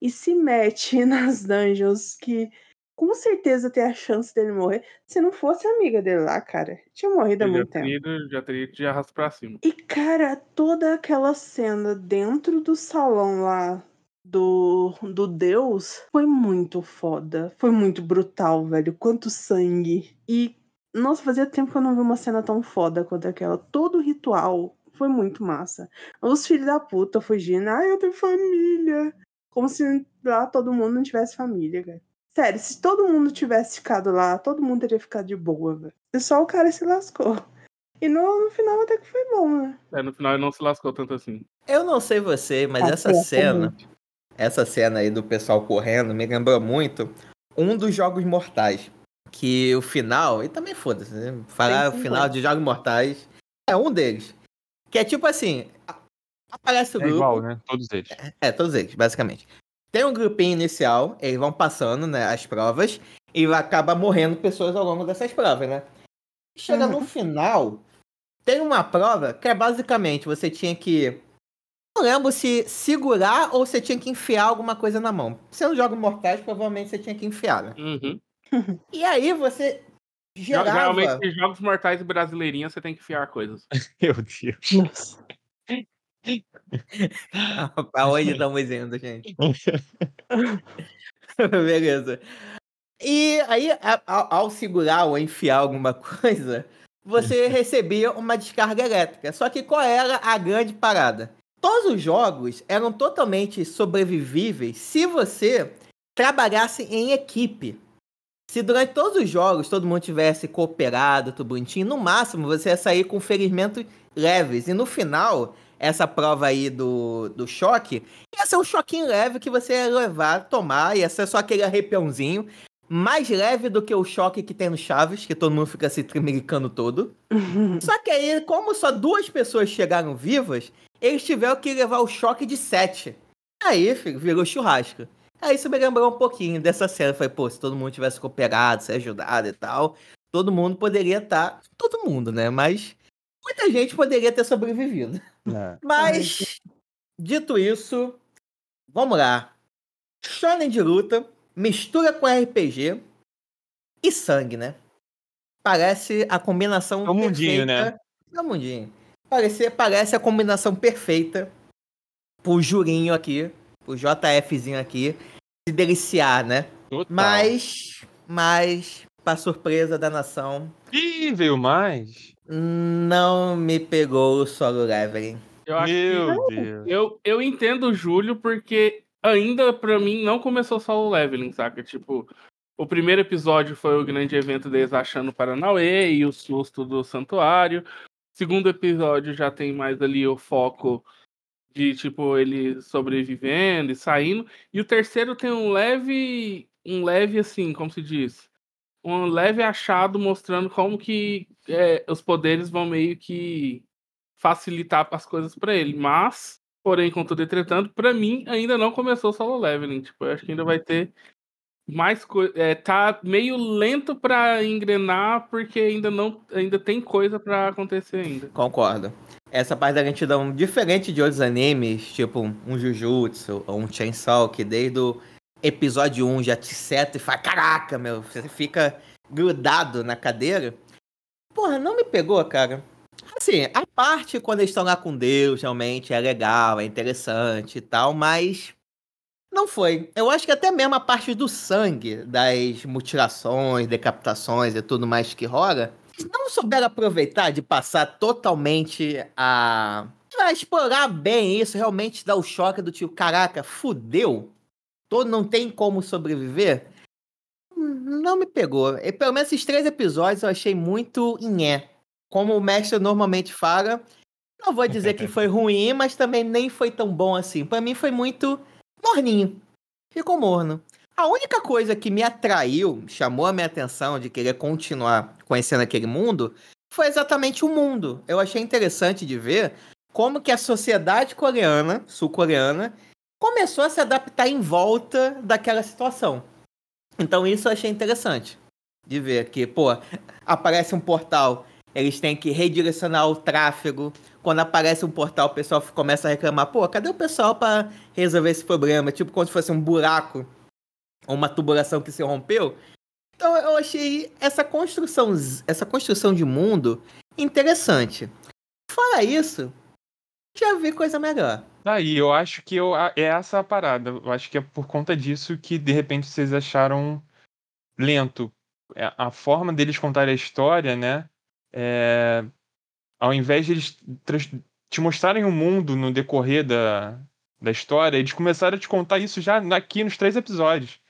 E se mete nas dungeons que com certeza tem a chance dele morrer. Se não fosse amiga dele lá, cara, tinha morrido há muito tempo. ido- já teria ido de arrasto pra cima. E, cara, toda aquela cena dentro do salão lá do, do Deus foi muito foda. Foi muito brutal, velho. Quanto sangue. E, nossa, fazia tempo que eu não vi uma cena tão foda quanto aquela. Todo o ritual foi muito massa. Os filhos da puta fugindo. Ai, eu tenho família. Como se lá todo mundo não tivesse família, cara. Sério, se todo mundo tivesse ficado lá, todo mundo teria ficado de boa, velho. E só o cara se lascou. E no, no final até que foi bom, né? É, no final ele não se lascou tanto assim. Eu não sei você, mas Ah, essa certo, cena, essa cena aí do pessoal correndo me lembrou muito um dos Jogos Mortais. Que o final, e também foda-se, né? Falar o final de Jogos Mortais é um deles. Que é tipo assim: aparece o É grupo. igual, né? Todos eles. É, todos eles, basicamente. Tem um grupinho inicial, eles vão passando, né, as provas, e acaba morrendo pessoas ao longo dessas provas, né? Chega no Uhum. final, tem uma prova que é basicamente você tinha que. Não lembro se segurar ou você tinha que enfiar alguma coisa na mão. Sendo jogos mortais, provavelmente você tinha que enfiar, né? Uhum. E aí você gerava. Geralmente, em jogos mortais e brasileirinhas, você tem que fiar coisas. Meu Deus. Nossa. Pra onde estamos indo, gente? Beleza. E aí, ao, ao segurar ou enfiar alguma coisa, você recebia uma descarga elétrica. Só que qual era a grande parada? Todos os jogos eram totalmente sobrevivíveis se você trabalhasse em equipe. Se durante todos os jogos todo mundo tivesse cooperado, tudo bonitinho, no máximo você ia sair com ferimentos leves. E no final, essa prova aí do, do choque, ia ser um choquinho leve que você ia levar, tomar, ia ser só aquele arrepiãozinho. Mais leve do que o choque que tem no Chaves, que todo mundo fica se tremelicando todo. Só que aí, como só duas pessoas chegaram vivas, eles tiveram que levar o choque de sete. Aí, filho, virou churrasco. Aí isso me lembrou um pouquinho dessa cena. Falei, pô, se todo mundo tivesse cooperado, se ajudado e tal, todo mundo poderia estar. Todo mundo, né? Mas muita gente poderia ter sobrevivido. É. Mas, dito isso, vamos lá. Shonen de luta, mistura com RPG e sangue, né? Parece a combinação É o mundinho, perfeita. É o mundinho. Parece, parece a combinação perfeita pro Jurinho aqui, pro JFzinho aqui, se deliciar, né? Total. Mas, mas, pra surpresa da nação, Ih, veio mais? Não me pegou o solo leveling. Eu acho que Meu Deus. Eu, eu entendo o Júlio porque ainda pra mim não começou solo leveling, saca? Tipo, o primeiro episódio foi o grande evento deles achando o Paranauê e o susto do santuário. Segundo episódio já tem mais ali o foco de tipo ele sobrevivendo e saindo. E o terceiro tem um leve, um leve assim, como se diz, um leve achado mostrando como que é, os poderes vão meio que facilitar as coisas pra ele. Mas, porém, contudo, entretanto, pra mim ainda não começou o solo leveling. Tipo, eu acho que ainda vai ter mais coisa. É, tá meio lento pra engrenar porque ainda não, ainda tem coisa pra acontecer ainda. Concordo. Essa parte da lentidão, diferente de outros animes, tipo um Jujutsu ou um Chainsaw, que desde o episódio 1 já te seta e fala, caraca, meu, você fica grudado na cadeira. Porra, não me pegou, cara. Assim, a parte quando eles estão lá com Deus, realmente é legal, é interessante e tal, mas não foi. Eu acho que até mesmo a parte do sangue, das mutilações, decapitações e tudo mais que rola, eles não souberam aproveitar de passar totalmente a. a explorar bem isso, realmente dar o choque do tipo, caraca, fudeu. Todo não tem como sobreviver. Não me pegou. E, pelo menos esses três episódios eu achei muito inhé. Como o mestre normalmente fala, não vou dizer que foi ruim, mas também nem foi tão bom assim. Pra mim foi muito morninho. Ficou morno. A única coisa que me atraiu, chamou a minha atenção de querer continuar conhecendo aquele mundo, foi exatamente o mundo. Eu achei interessante de ver como que a sociedade coreana, sul-coreana, começou a se adaptar em volta daquela situação. Então isso eu achei interessante de ver que, pô, aparece um portal, eles têm que redirecionar o tráfego. Quando aparece um portal, o pessoal começa a reclamar, pô, cadê o pessoal para resolver esse problema? Tipo como se fosse um buraco ou uma tubulação que se rompeu. Então eu achei essa construção, essa construção de mundo interessante. Fora isso, já vi coisa melhor. Daí, eu acho que eu, é essa a parada. Eu acho que é por conta disso que, de repente, vocês acharam lento. É, A forma deles contar a história, né? é, ao invés de eles te mostrarem o mundo no decorrer da, da história, eles começaram a te contar isso já aqui nos três episódios.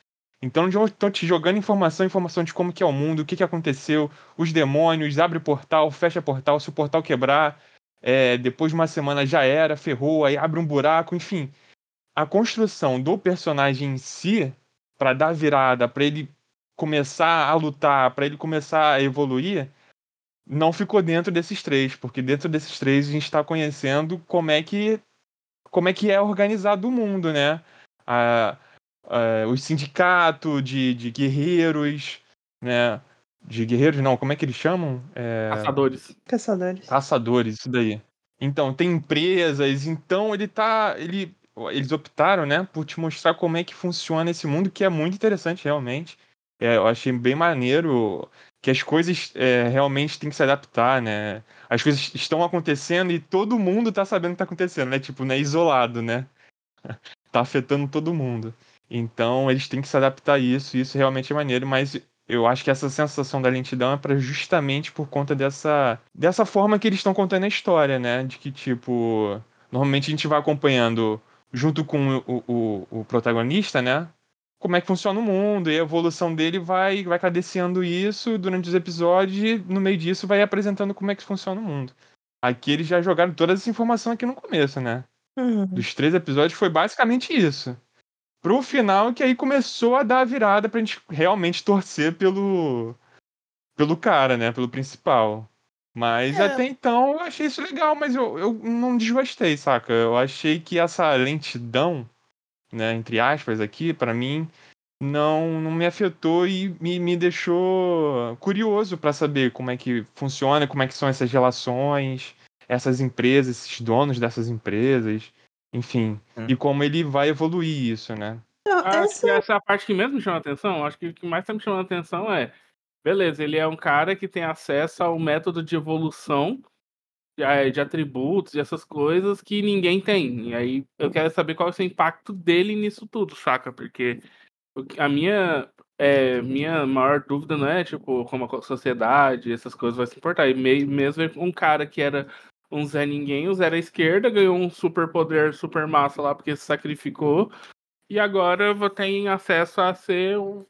Então estão te jogando informação, informação de como que é o mundo, o que, que aconteceu, os demônios, abre portal, fecha portal, se o portal quebrar, é, depois de uma semana já era, ferrou, aí abre um buraco, enfim. A construção do personagem em si, para dar virada, para ele começar a lutar, para ele começar a evoluir, não ficou dentro desses três, porque dentro desses três a gente está conhecendo como é que como é que é organizado o mundo, né? A, a, o sindicato de, de guerreiros, né? De guerreiros não, como é que eles chamam? É, Caçadores. Caçadores. Caçadores, isso daí. Então, tem empresas, então ele tá. Ele, eles optaram, né, por te mostrar como é que funciona esse mundo, que é muito interessante, realmente. É, eu achei bem maneiro que as coisas é, realmente têm que se adaptar, né? As coisas estão acontecendo e todo mundo tá sabendo o que tá acontecendo, né? Tipo, não é isolado, né? tá afetando todo mundo. Então, eles têm que se adaptar a isso, e isso realmente é maneiro, mas Eu acho que essa sensação da lentidão é para justamente por conta dessa, dessa forma que eles estão contando a história, né? De que, tipo, normalmente a gente vai acompanhando junto com o, o, o protagonista, né? Como é que funciona o mundo e a evolução dele vai, vai cadenciando isso durante os episódios e no meio disso vai apresentando como é que funciona o mundo. Aqui eles já jogaram toda essa informação aqui no começo, né? Uhum. Dos três episódios foi basicamente isso. Pro final que aí começou a dar a virada pra gente realmente torcer pelo pelo cara, né? Pelo principal. Mas É. até então eu achei isso legal, mas eu, eu não desgostei, saca? Eu achei que essa lentidão, né, entre aspas aqui, pra mim, não, não me afetou e me, me deixou curioso pra saber como é que funciona, como é que são essas relações, essas empresas, esses donos dessas empresas, enfim, Hum. e como ele vai evoluir isso, né? Não, Acho essa que essa é a parte que mesmo me chama atenção. Acho que o que mais tá me chamando atenção é. Beleza, ele é um cara que tem acesso ao método de evolução de, eh, de atributos e essas coisas que ninguém tem. E aí eu quero saber qual é o impacto dele nisso tudo, saca? Porque a minha, é, minha maior dúvida não é, tipo, como a sociedade, essas coisas vai se importar. E me- mesmo um cara que era um Zé Ninguém, o Zé à esquerda, ganhou um super poder, super massa lá porque se sacrificou. E agora vou ter acesso a ser um,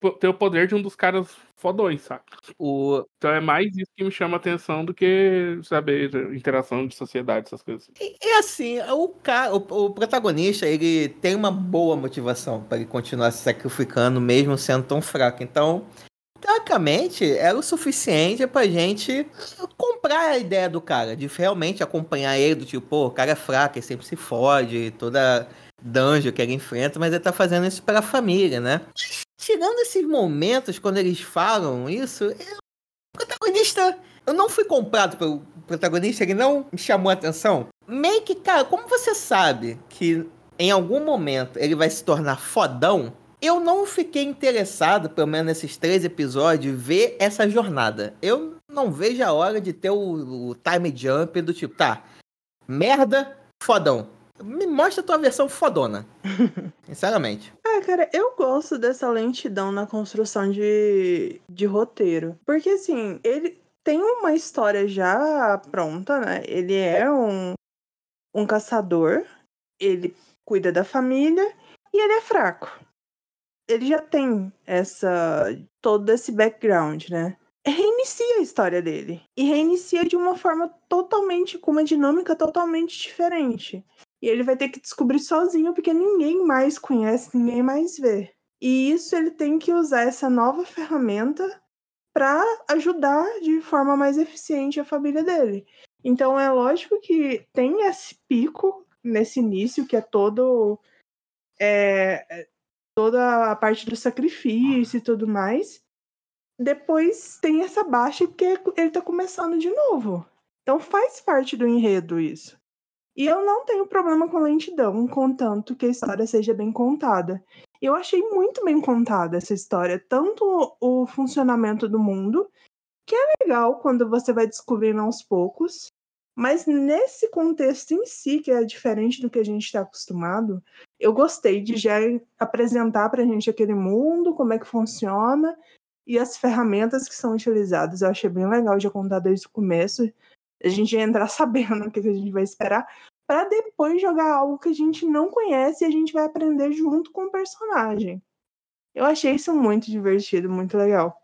po- ter o poder de um dos caras fodões, saca? O, Então é mais isso que me chama a atenção do que saber interação de sociedade, essas coisas. É assim, o, cara, o, o protagonista, ele tem uma boa motivação para ele continuar se sacrificando, mesmo sendo tão fraco. Então, teoricamente, era o suficiente pra gente comprar a ideia do cara, de realmente acompanhar ele, do tipo, pô, o cara é fraco, ele sempre se fode, toda dungeon que ele enfrenta, mas ele tá fazendo isso pra família, né? Tirando esses momentos, quando eles falam isso, eu- o protagonista eu não fui comprado pelo protagonista, ele não me chamou a atenção. Meio que, cara, como você sabe que em algum momento ele vai se tornar fodão, eu não fiquei interessado, pelo menos nesses três episódios, ver essa jornada. Eu não vejo a hora de ter o, o time jump do tipo, tá, merda, fodão. Me mostra a tua versão fodona. Sinceramente. Ah, cara, eu gosto dessa lentidão na construção de, de roteiro. Porque, assim, ele tem uma história já pronta, né? Ele é um, um caçador, ele cuida da família e ele é fraco. Ele já tem essa todo esse background, né? Reinicia a história dele. E reinicia de uma forma totalmente, com uma dinâmica totalmente diferente. E ele vai ter que descobrir sozinho, porque ninguém mais conhece, ninguém mais vê. E isso ele tem que usar essa nova ferramenta para ajudar de forma mais eficiente a família dele. Então é lógico que tem esse pico nesse início, que é todo. é, toda a parte do sacrifício e tudo mais. Depois tem essa baixa, porque ele tá começando de novo. Então faz parte do enredo isso. E eu não tenho problema com lentidão, contanto que a história seja bem contada. Eu achei muito bem contada essa história, tanto o funcionamento do mundo, que é legal quando você vai descobrindo aos poucos, mas nesse contexto em si, que é diferente do que a gente está acostumado, eu gostei de já apresentar para a gente aquele mundo, como é que funciona e as ferramentas que são utilizadas. Eu achei bem legal de contar desde o começo a gente entrar sabendo o que a gente vai esperar, para depois jogar algo que a gente não conhece e a gente vai aprender junto com o personagem. Eu achei isso muito divertido, muito legal.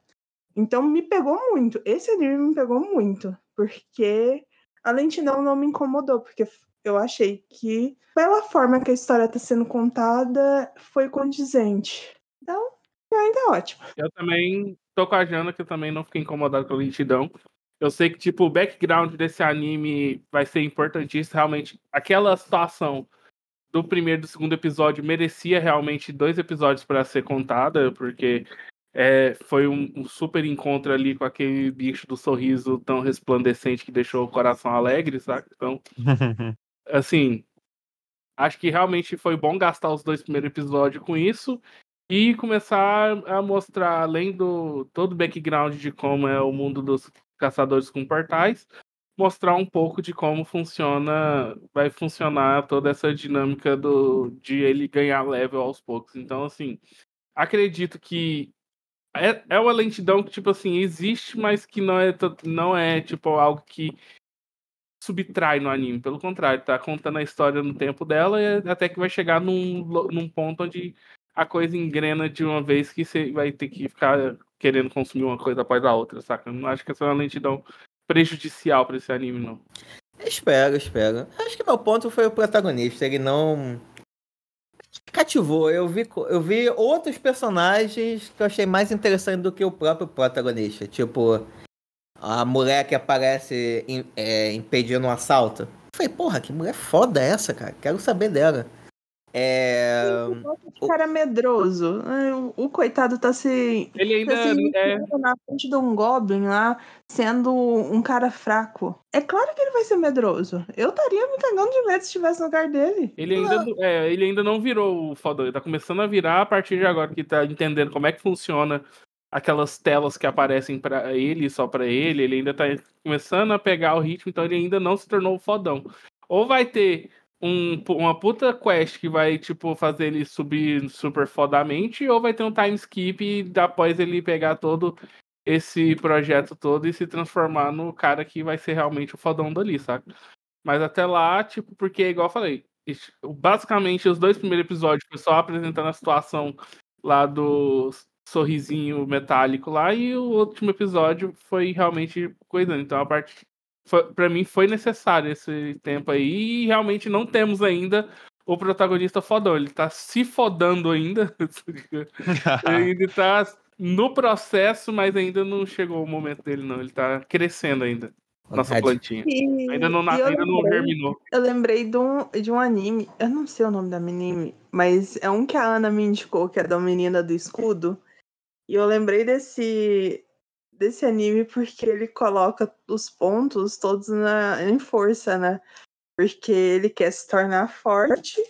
Então me pegou muito. Esse anime me pegou muito, porque a lentidão não me incomodou, porque eu achei que, pela forma que a história está sendo contada, foi condizente. Então, ainda ótimo. Eu também tô com a Jana, que eu também não fiquei incomodado com a lentidão. Eu sei que, tipo, o background desse anime vai ser importantíssimo. Realmente, aquela situação do primeiro e do segundo episódio merecia realmente dois episódios para ser contada, porque é, foi um, um, super encontro ali com aquele bicho do sorriso tão resplandecente que deixou o coração alegre, sabe? Então, assim, acho que realmente foi bom gastar os dois primeiros episódios com isso e começar a mostrar, além do todo o background de como é o mundo dos caçadores com portais, mostrar um pouco de como funciona, vai funcionar toda essa dinâmica do de ele ganhar level aos poucos. Então, assim, acredito que é, é uma lentidão que, tipo assim, existe, mas que não é, não é tipo, algo que subtrai no anime. Pelo contrário, tá contando a história no tempo dela e até que vai chegar num, num ponto onde a coisa engrena de uma vez que você vai ter que ficar querendo consumir uma coisa após a outra, saca? Não acho que essa é uma lentidão prejudicial pra esse anime, não. Espero, espero. Acho que meu ponto foi o protagonista. Ele não. Cativou. Eu vi, eu vi outros personagens que eu achei mais interessante do que o próprio protagonista. Tipo, a mulher que aparece é, impedindo um assalto. Eu falei, porra, que mulher foda é essa, cara? Quero saber dela. É. Que cara medroso. Ai, O, o coitado tá se. Ele ainda tá se é, na frente de um Goblin lá, sendo um cara fraco. É claro que ele vai ser medroso. Eu estaria me cagando de medo se estivesse no lugar dele. Ele ainda, é, ele ainda não virou o fodão, ele tá começando a virar a partir de agora que tá entendendo como é que funciona aquelas telas que aparecem pra ele, só pra ele, ele ainda tá começando a pegar o ritmo, então ele ainda não se tornou fodão. Ou vai ter um, uma puta quest que vai, tipo, fazer ele subir super fodamente, ou vai ter um time skip após ele pegar todo esse projeto todo e se transformar no cara que vai ser realmente o fodão dali, saca? Mas até lá, tipo, porque, igual eu falei, basicamente os dois primeiros episódios foi só apresentando a situação lá do sorrisinho metálico lá, e o último episódio foi realmente coisando. Então, a parte. Foi, pra mim, foi necessário esse tempo aí, e realmente não temos ainda o protagonista fodão. Ele tá se fodando ainda. ele tá no processo, mas ainda não chegou o momento dele, não. Ele tá crescendo ainda. Nossa plantinha. E, Ainda não, ainda não lembrei- germinou. Eu lembrei de um, de um anime, eu não sei o nome da anime, mas é um que a Ana me indicou, que é da Menina do Escudo. E eu lembrei desse, desse anime porque ele coloca os pontos todos na, em força, né? Porque ele quer se tornar forte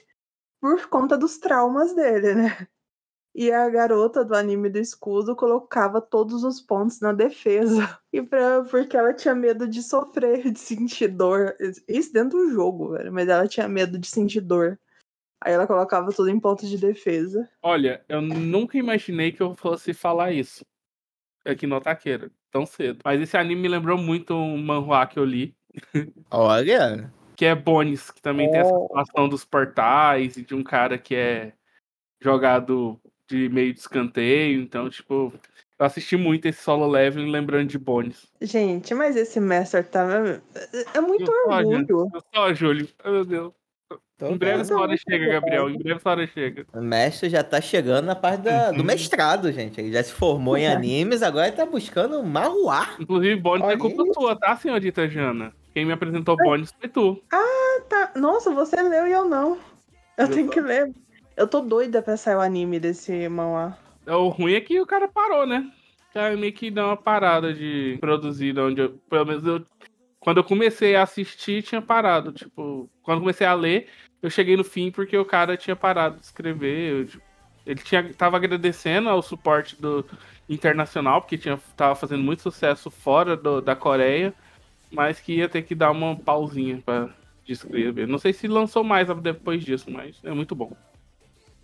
por conta dos traumas dele, né? E a garota do anime do escudo colocava todos os pontos na defesa. E pra, porque ela tinha medo de sofrer, de sentir dor. Isso dentro do jogo, velho. Mas ela tinha medo de sentir dor. Aí ela colocava tudo em pontos de defesa. Olha, eu nunca imaginei que eu fosse falar isso aqui no Taqueira, tão cedo. Mas esse anime me lembrou muito um manhwa que eu li, Olha. que é Bones, que também tem essa Oh. situação dos portais e de um cara que é jogado de meio de escanteio. Então, tipo, eu assisti muito esse solo leveling lembrando de Bones. Gente, mas esse Master tá. É muito Só, orgulho. gente, Só, Júlio. Ai, meu Deus. Tô Em breve vendo. essa hora chega, Gabriel. Em breve essa hora chega. O mestre já tá chegando na parte da- do Uhum. mestrado, gente. Ele já se formou em animes, agora ele tá buscando maruá. Inclusive, Bones é culpa sua, tá, senhorita Jana? Quem me apresentou Bones foi tu. Tá. Nossa, você leu e eu não. Eu Eu tenho tô. que ler. Eu tô doida pra sair o anime desse manhwa. O ruim é que o cara parou, né? Cara meio que deu uma parada de produzir, onde eu, pelo menos eu, quando eu comecei a assistir, tinha parado. Tipo, quando eu comecei a ler, eu cheguei no fim porque o cara tinha parado de escrever. eu, tipo, ele tinha, tava agradecendo ao suporte do internacional, porque tinha, tava fazendo muito sucesso fora do- da Coreia, mas que ia ter que dar uma pausinha pra de escrever. Não sei se lançou mais depois disso, mas é muito bom.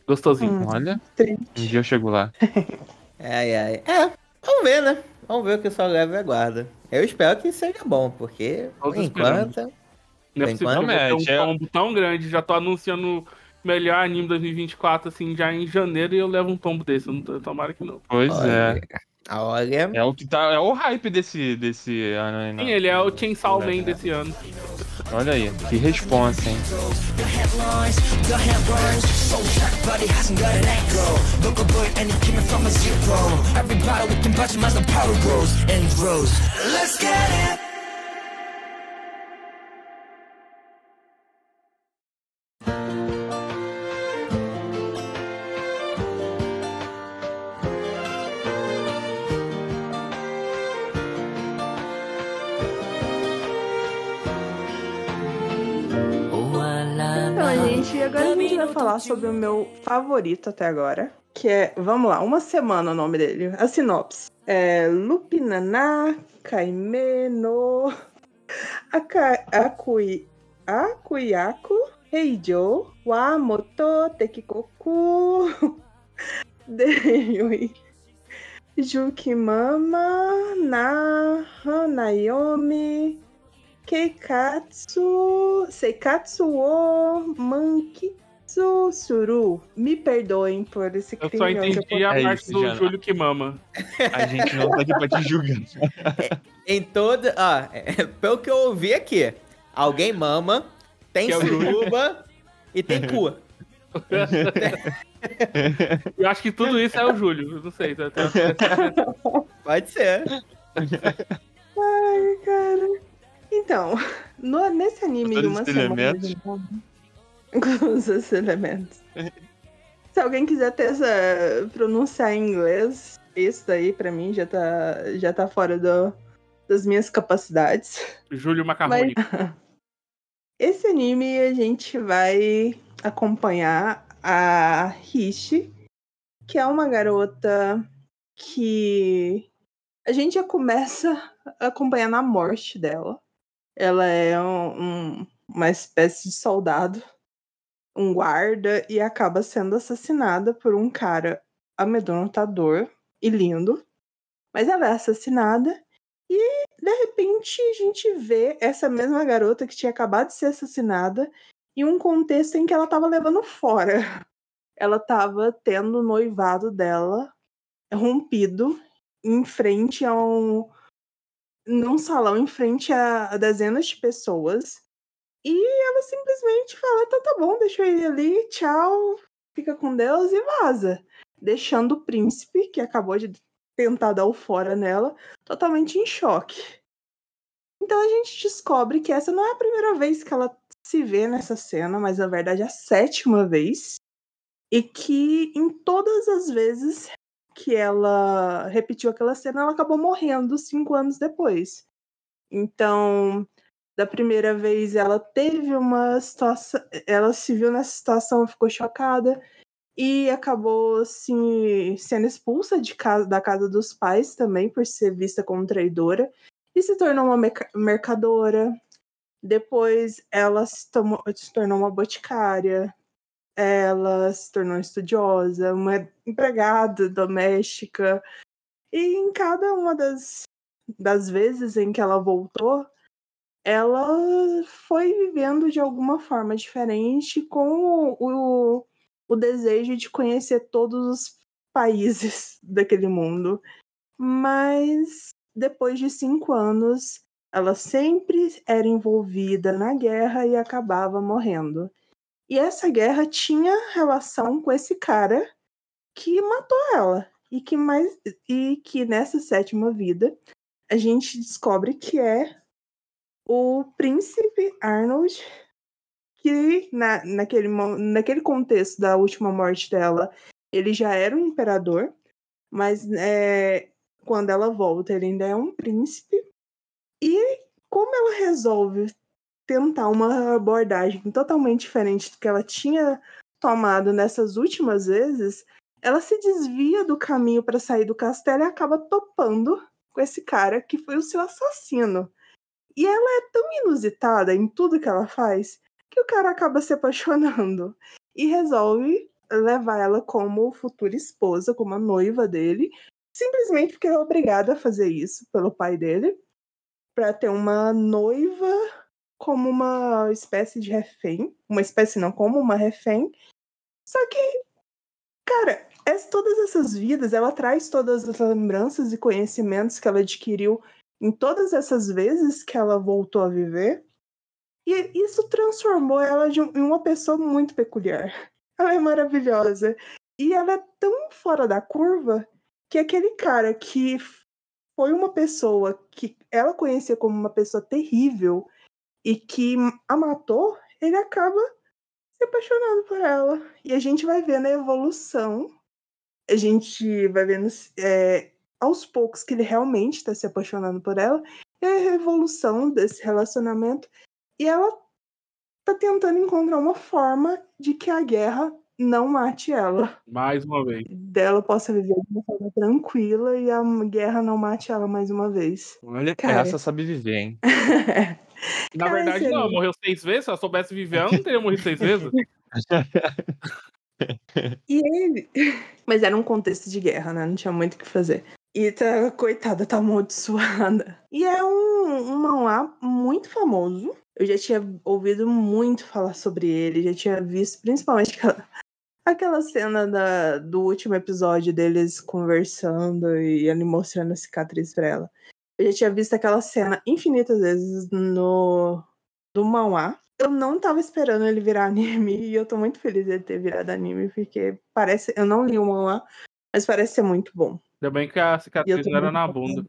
Gostosinho. Hum, Olha, triste. um dia eu chego lá. Ai, ai. É, vamos ver, né? Vamos ver o que o Sol Leve aguarda. Eu espero que seja bom, porque, por Todos enquanto... Não é possível que eu ter um é- tombo tão grande. Já tô anunciando o melhor anime 2024, assim, já em janeiro, e eu levo um tombo desse. Eu não tô- Tomara que não. Pois é. Olha, olha... É o que tá. É o hype desse, desse ano aí, Sim, ele é o Chainsaw É. Man desse ano. Olha aí, que responsa, hein? The headlines, the Gente, agora a gente vai falar sobre o meu favorito até agora. Que é, vamos lá, uma semana o nome dele. A sinopse. É Lupinana Kaimeno Aka, Akui, Akuyako Heijo wa Moto Tekikoku Deyui Jukimama, Naha, Naomi, Keikatsu, Seikatsu o Mankitsu Suru. Me perdoem por esse Eu crime. só hoje entendi a É parte isso, do Jana. Júlio que mama. A gente não tá aqui pra te julgar. Em toda. Ó, é, pelo que eu ouvi aqui, alguém mama, tem Que é suruba e tem cu. Eu acho que tudo isso é o Júlio. Eu não sei. tá- tá- Pode ser. Ai, cara. Então, no- nesse anime de uma semana com os elementos. Se alguém quiser ter essa, pronunciar em inglês, isso daí pra mim já tá, já tá fora do, das minhas capacidades. Júlio Macarrônico. Esse anime a gente vai acompanhar a Rishi, que é uma garota que a gente já começa a morte dela. Ela é um- um- uma espécie de soldado, um guarda, e acaba sendo assassinada por um cara amedrontador e lindo. Mas ela é assassinada e de repente a gente vê essa mesma garota que tinha acabado de ser assassinada em um contexto em que ela estava levando fora. Ela estava tendo o noivado dela rompido em frente a um num salão em frente a, dezenas de pessoas. E ela simplesmente fala: tá, tá bom, deixa ir ali, tchau, fica com Deus e vaza. Deixando o príncipe, que acabou de tentar dar o fora nela, totalmente em choque. Então a gente descobre que essa não é a primeira vez que ela se vê nessa cena, mas na verdade é a sétima vez. E que em todas as vezes que ela repetiu aquela cena, ela acabou morrendo cinco anos depois. Então, da primeira vez ela teve uma situação, ela se viu nessa situação, ficou chocada e acabou se sendo expulsa de casa, da casa dos pais também por ser vista como traidora e se tornou uma mercadora. Depois ela se, tomou- se tornou uma boticária. Ela se tornou estudiosa, uma empregada doméstica. E em cada uma das, das vezes em que ela voltou, ela foi vivendo de alguma forma diferente com o, o desejo de conhecer todos os países daquele mundo. Mas depois de cinco anos, ela sempre era envolvida na guerra e acabava morrendo. E essa guerra tinha relação com esse cara que matou ela. E que, mais, e que nessa sétima vida a gente descobre que é o príncipe Arnold, que na, naquele, naquele contexto da última morte dela, ele já era um imperador, mas é, quando ela volta, ele ainda é um príncipe. E como ela resolve tentar uma abordagem totalmente diferente do que ela tinha tomado nessas últimas vezes, ela se desvia do caminho para sair do castelo e acaba topando com esse cara que foi o seu assassino. E ela é tão inusitada em tudo que ela faz que o cara acaba se apaixonando e resolve levar ela como futura esposa, como a noiva dele, simplesmente porque é obrigada a fazer isso pelo pai dele, para ter uma noiva como uma espécie de refém, uma espécie não, como uma refém. Só que, cara, es- todas essas vidas, ela traz todas as lembranças e conhecimentos que ela adquiriu em todas essas vezes que ela voltou a viver. E isso transformou ela em uma pessoa muito peculiar. Ela é maravilhosa. E ela é tão fora da curva que aquele cara que foi uma pessoa que ela conhecia como uma pessoa terrível e que a matou, ele acaba se apaixonando por ela. E a gente vai vendo a evolução. A gente vai vendo é, aos poucos que ele realmente está se apaixonando por ela. E a evolução desse relacionamento. E ela tá tentando encontrar uma forma de que a guerra não mate ela. Mais uma vez. Dela possa viver de uma forma tranquila e a guerra não mate ela mais uma vez. Olha, Cara. essa sabe viver, hein? Na verdade, não. Morreu seis vezes. Se ela soubesse viver, ela não teria morrido seis vezes. E ele. Mas era um contexto de guerra, né? Não tinha muito o que fazer. E tá, coitada, tá amaldiçoada. E é um, um manhwa muito famoso. Eu já tinha ouvido muito falar sobre ele, já tinha visto principalmente aquela, aquela cena da, do último episódio deles conversando e ele mostrando a cicatriz pra ela. Eu já tinha visto aquela cena infinitas vezes no do manhwa. Eu não tava esperando ele virar anime e eu tô muito feliz de ele ter virado anime, porque parece. Eu não li o manhwa, mas parece ser muito bom. Ainda bem que a cicatriz era na bunda.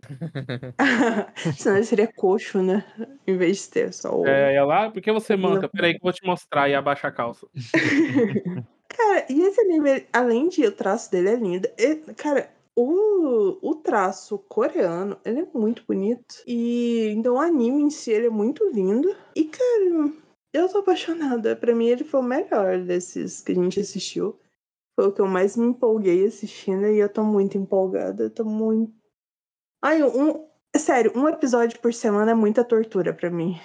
Senão ele seria coxo, né? Em vez de ter só o. É, ela, ah, por que você manca? Não. Peraí que eu vou te mostrar e abaixa a calça. Cara, e esse anime, além de o traço dele é lindo, e- cara, o, o traço coreano, ele é muito bonito. E então o anime em si, ele é muito lindo. E, cara, eu tô apaixonada. Pra mim, ele foi o melhor desses que a gente assistiu. Foi o que eu mais me empolguei assistindo e eu tô muito empolgada. Eu tô muito. Ai, um. Sério, um episódio por semana é muita tortura pra mim.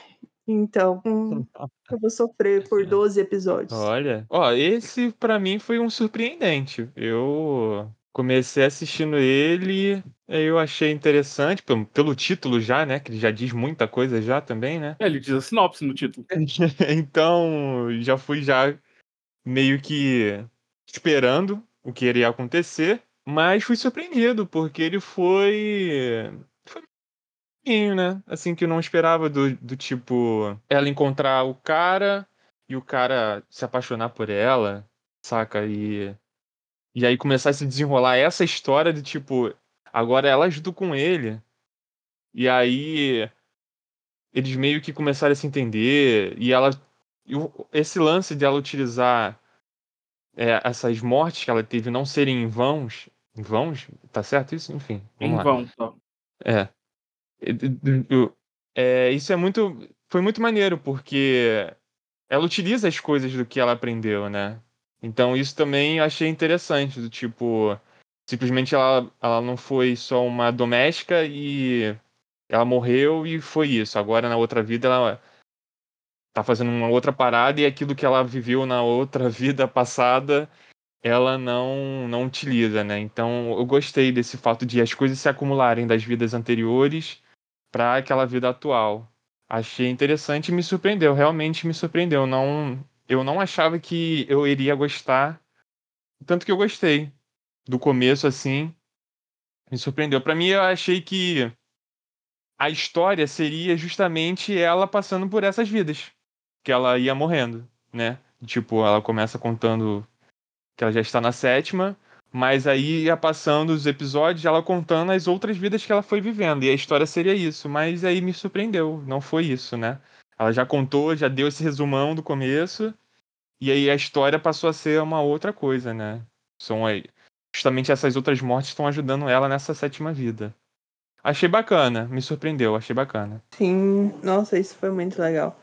Então, eu vou sofrer por 12 episódios. Olha, ó, esse pra mim foi um surpreendente. Eu comecei assistindo ele, aí eu achei interessante, pelo, pelo título já, né? Que ele já diz muita coisa já também, né? É, ele diz a sinopse no título. então, já fui já meio que esperando o que iria acontecer, mas fui surpreendido, porque ele foi. Foi pouquinho, né? Assim, que eu não esperava do, do tipo. Ela encontrar o cara e o cara se apaixonar por ela, saca? E. E aí começar a se desenrolar essa história de tipo. Agora ela junto com ele. E aí. Eles meio que começaram a se entender. E ela. esse lance de ela utilizar é, essas mortes que ela teve não serem em vãos. Em vãos? Tá certo isso? Enfim. Em vão, só. É. É, Isso é muito. Foi muito maneiro, porque ela utiliza as coisas do que ela aprendeu, né? Então isso também achei interessante, do tipo. Simplesmente ela, ela não foi só uma doméstica e ela morreu e foi isso. Agora na outra vida ela tá fazendo uma outra parada e aquilo que ela viveu na outra vida passada ela não não utiliza, né? Então eu gostei desse fato de as coisas se acumularem das vidas anteriores para aquela vida atual. Achei interessante e me surpreendeu, realmente me surpreendeu. Não, eu não achava que eu iria gostar, tanto que eu gostei do começo assim. Me surpreendeu. Para mim eu achei que a história seria justamente ela passando por essas vidas, que ela ia morrendo, né? Tipo, ela começa contando que ela já está na sétima, mas aí ia passando os episódios, ela contando as outras vidas que ela foi vivendo, e a história seria isso, mas aí me surpreendeu, não foi isso, né? Ela já contou, já deu esse resumão do começo, e aí a história passou a ser uma outra coisa, né? São aí, justamente essas outras mortes estão ajudando ela nessa sétima vida. Achei bacana, me surpreendeu, achei bacana. Sim, nossa, isso foi muito legal.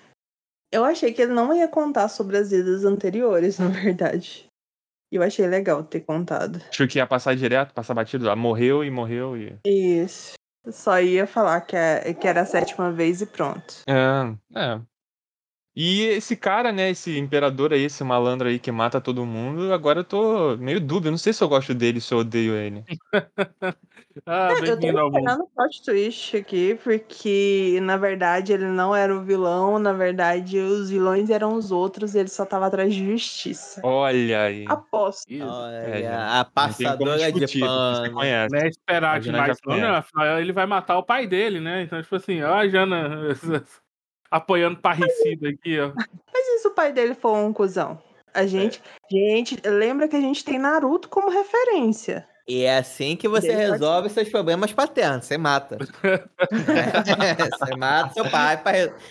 Eu achei que ele não ia contar sobre as vidas anteriores, na verdade. E eu achei legal ter contado. Achei que ia passar direto, passar batido, ela morreu e morreu e. Isso. Só ia falar que, é, que era a sétima vez e pronto. É, é. E esse cara, né, esse imperador aí, esse malandro aí que mata todo mundo, agora eu tô meio dúbio, não sei se eu gosto dele, se eu odeio ele. Ah, É, eu tô esperando o plot twist aqui, porque na verdade ele não era o vilão, na verdade os vilões eram os outros, ele só tava atrás de justiça. Olha aí. Aposto. Olha, É, a passadora de discutir, Você pano. conhece. Não é esperar demais, não, né? Afinal, ele vai matar o pai dele, né? Então, tipo assim, ó, Jana apoiando parricida aqui, ó. Mas e se o pai dele for um cuzão? A gente, gente, lembra que a gente tem Naruto como referência. E é assim que você Dele resolve seus problemas paternos. Você mata. É, você mata seu pai.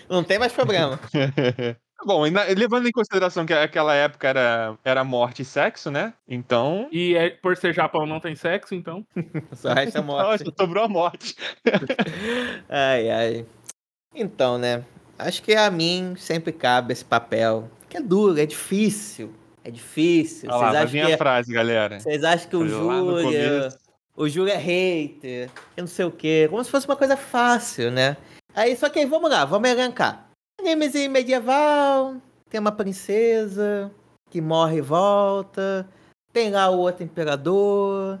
Não tem mais problema. Bom, e na- levando em consideração que aquela época era, era morte e sexo, né? Então. E é, por ser Japão não tem sexo, então. Só resta a morte. Nossa, sobrou a morte. Ai, ai. Então, né? Acho que a mim sempre cabe esse papel. Que é duro, é difícil. É difícil. Olha lá, Vocês vai acham, que, é a frase, galera. vocês acham que o Foi lá no Júlia. começo. O Júlia é hater. Que não sei o quê. Como se fosse uma coisa fácil, né? Aí, só que aí, vamos lá, vamos elencar. Animezinho medieval. Tem uma princesa que morre e volta. Tem lá o outro imperador.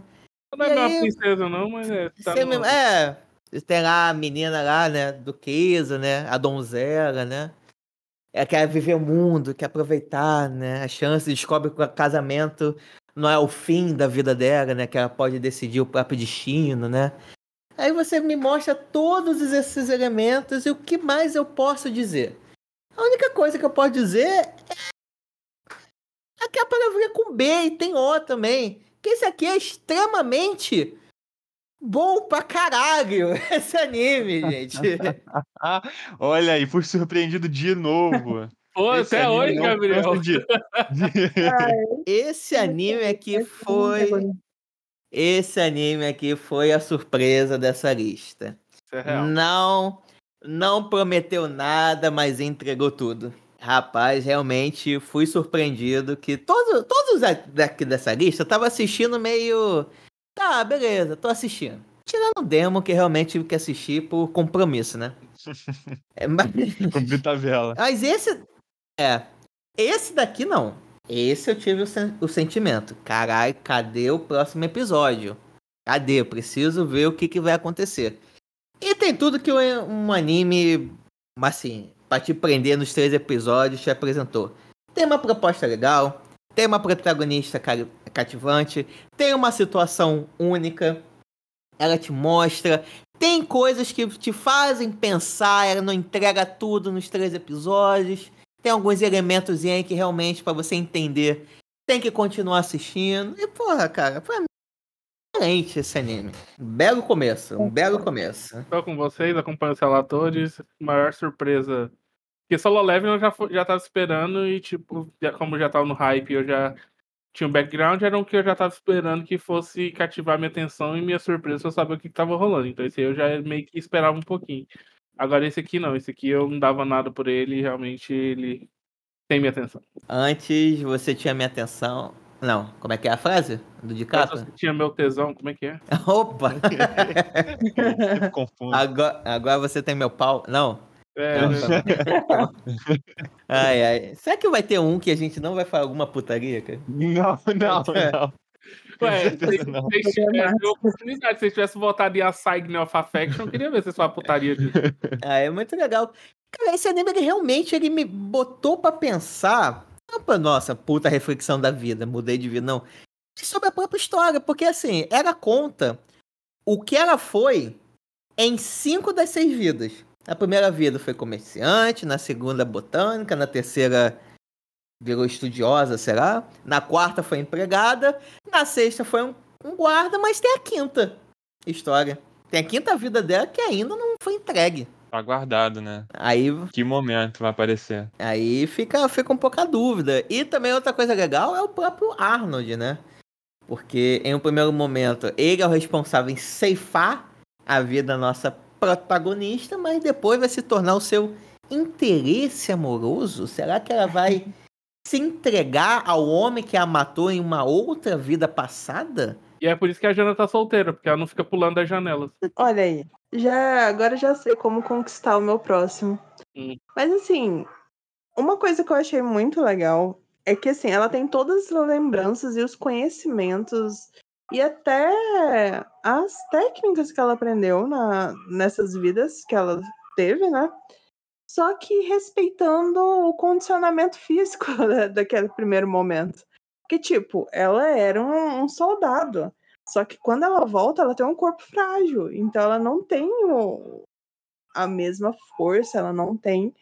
Não é uma princesa, não, mas é. Tá no- É, tem lá a menina lá, né? Duquesa, né? A donzela, né? Ela quer viver o mundo, quer aproveitar, né? A chance, descobre que o casamento não é o fim da vida dela, né? Que ela pode decidir o próprio destino, né? Aí você me mostra todos esses elementos e o que mais eu posso dizer? A única coisa que eu posso dizer é aquela palavrinha com B e tem O também. Que esse aqui é extremamente bom pra caralho esse anime, gente. Olha aí, fui surpreendido de novo. Pô, Esse até anime hoje, Gabriel. de- Esse anime aqui foi. Esse anime aqui foi a surpresa dessa lista. Isso é. Não, não prometeu nada, mas entregou tudo. Rapaz, realmente fui surpreendido que todos, todos daqui dessa lista eu tava assistindo meio. Tá, beleza, tô assistindo. Tirando o demo que realmente tive que assistir por compromisso, né? É, mas, Cumprir tabela. mas esse. É. Esse daqui não. Esse eu tive o, sen- o sentimento. Caralho, cadê o próximo episódio? Cadê? Eu preciso ver o que, que vai acontecer. E tem tudo que um um anime, assim, pra te prender nos três episódios, te apresentou. Tem uma proposta legal, tem uma protagonista cativante, tem uma situação única, ela te mostra, tem coisas que te fazem pensar, ela não entrega tudo nos três episódios. Tem alguns elementos aí que realmente, pra você entender, tem que continuar assistindo. E, porra, cara, foi excelente esse anime. Um belo começo, um belo começo. Tô com vocês, acompanho os relatores. Maior surpresa. Porque Solo Level eu já, já tava esperando e, tipo, já- como já tava no hype, eu já tinha um background, era o que eu já tava esperando que fosse cativar minha atenção e minha surpresa foi saber o que, que tava rolando. Então esse aí eu já meio que esperava um pouquinho. Agora esse aqui não, esse aqui eu não dava nada por ele realmente ele tem minha atenção. Antes você tinha minha atenção. Não, como é que é a frase? Do DiCaprio? você tinha meu tesão, como é que é? Opa! Agora, agora você tem meu pau. Não. É, né? Ai, ai. Será que vai ter um que a gente não vai falar alguma putaria, cara? Não, não, não. Ué, se vocês tivessem oportunidade, se vocês tivessem votado em Assignment of Affection, eu queria ver se vocês falam putaria disso. Ah, é muito legal. Cara, esse anime, ele realmente, ele me botou pra pensar, não pra nossa puta reflexão da vida, mudei de vida, não. Sobre a própria história, porque assim, ela conta o que ela foi em cinco das seis vidas. Na primeira vida foi comerciante, na segunda botânica, na terceira virou estudiosa, será? Na quarta foi empregada, na sexta foi um, um guarda, mas tem a quinta história. Tem a quinta vida dela que ainda não foi entregue. Tá guardado, né? Aí, Que momento vai aparecer? aí fica, fica um pouco a dúvida. E também outra coisa legal é o próprio Arnold, né? Porque em um primeiro momento ele é o responsável em ceifar a vida da nossa protagonista, mas depois vai se tornar o seu interesse amoroso. Será que ela vai se entregar ao homem que a matou em uma outra vida passada? E é por isso que a Jana tá solteira, porque ela não fica pulando das janelas. Olha aí. Já, agora já sei como conquistar o meu próximo. Hum. Mas assim, uma coisa que eu achei muito legal é que assim, ela tem todas as lembranças e os conhecimentos e até as técnicas que ela aprendeu na, nessas vidas que ela teve, né? Só que respeitando o condicionamento físico da- daquele primeiro momento. Que, tipo, ela era um, um soldado. Só que quando ela volta, ela tem um corpo frágil. Então ela não tem o- a mesma força, ela não tem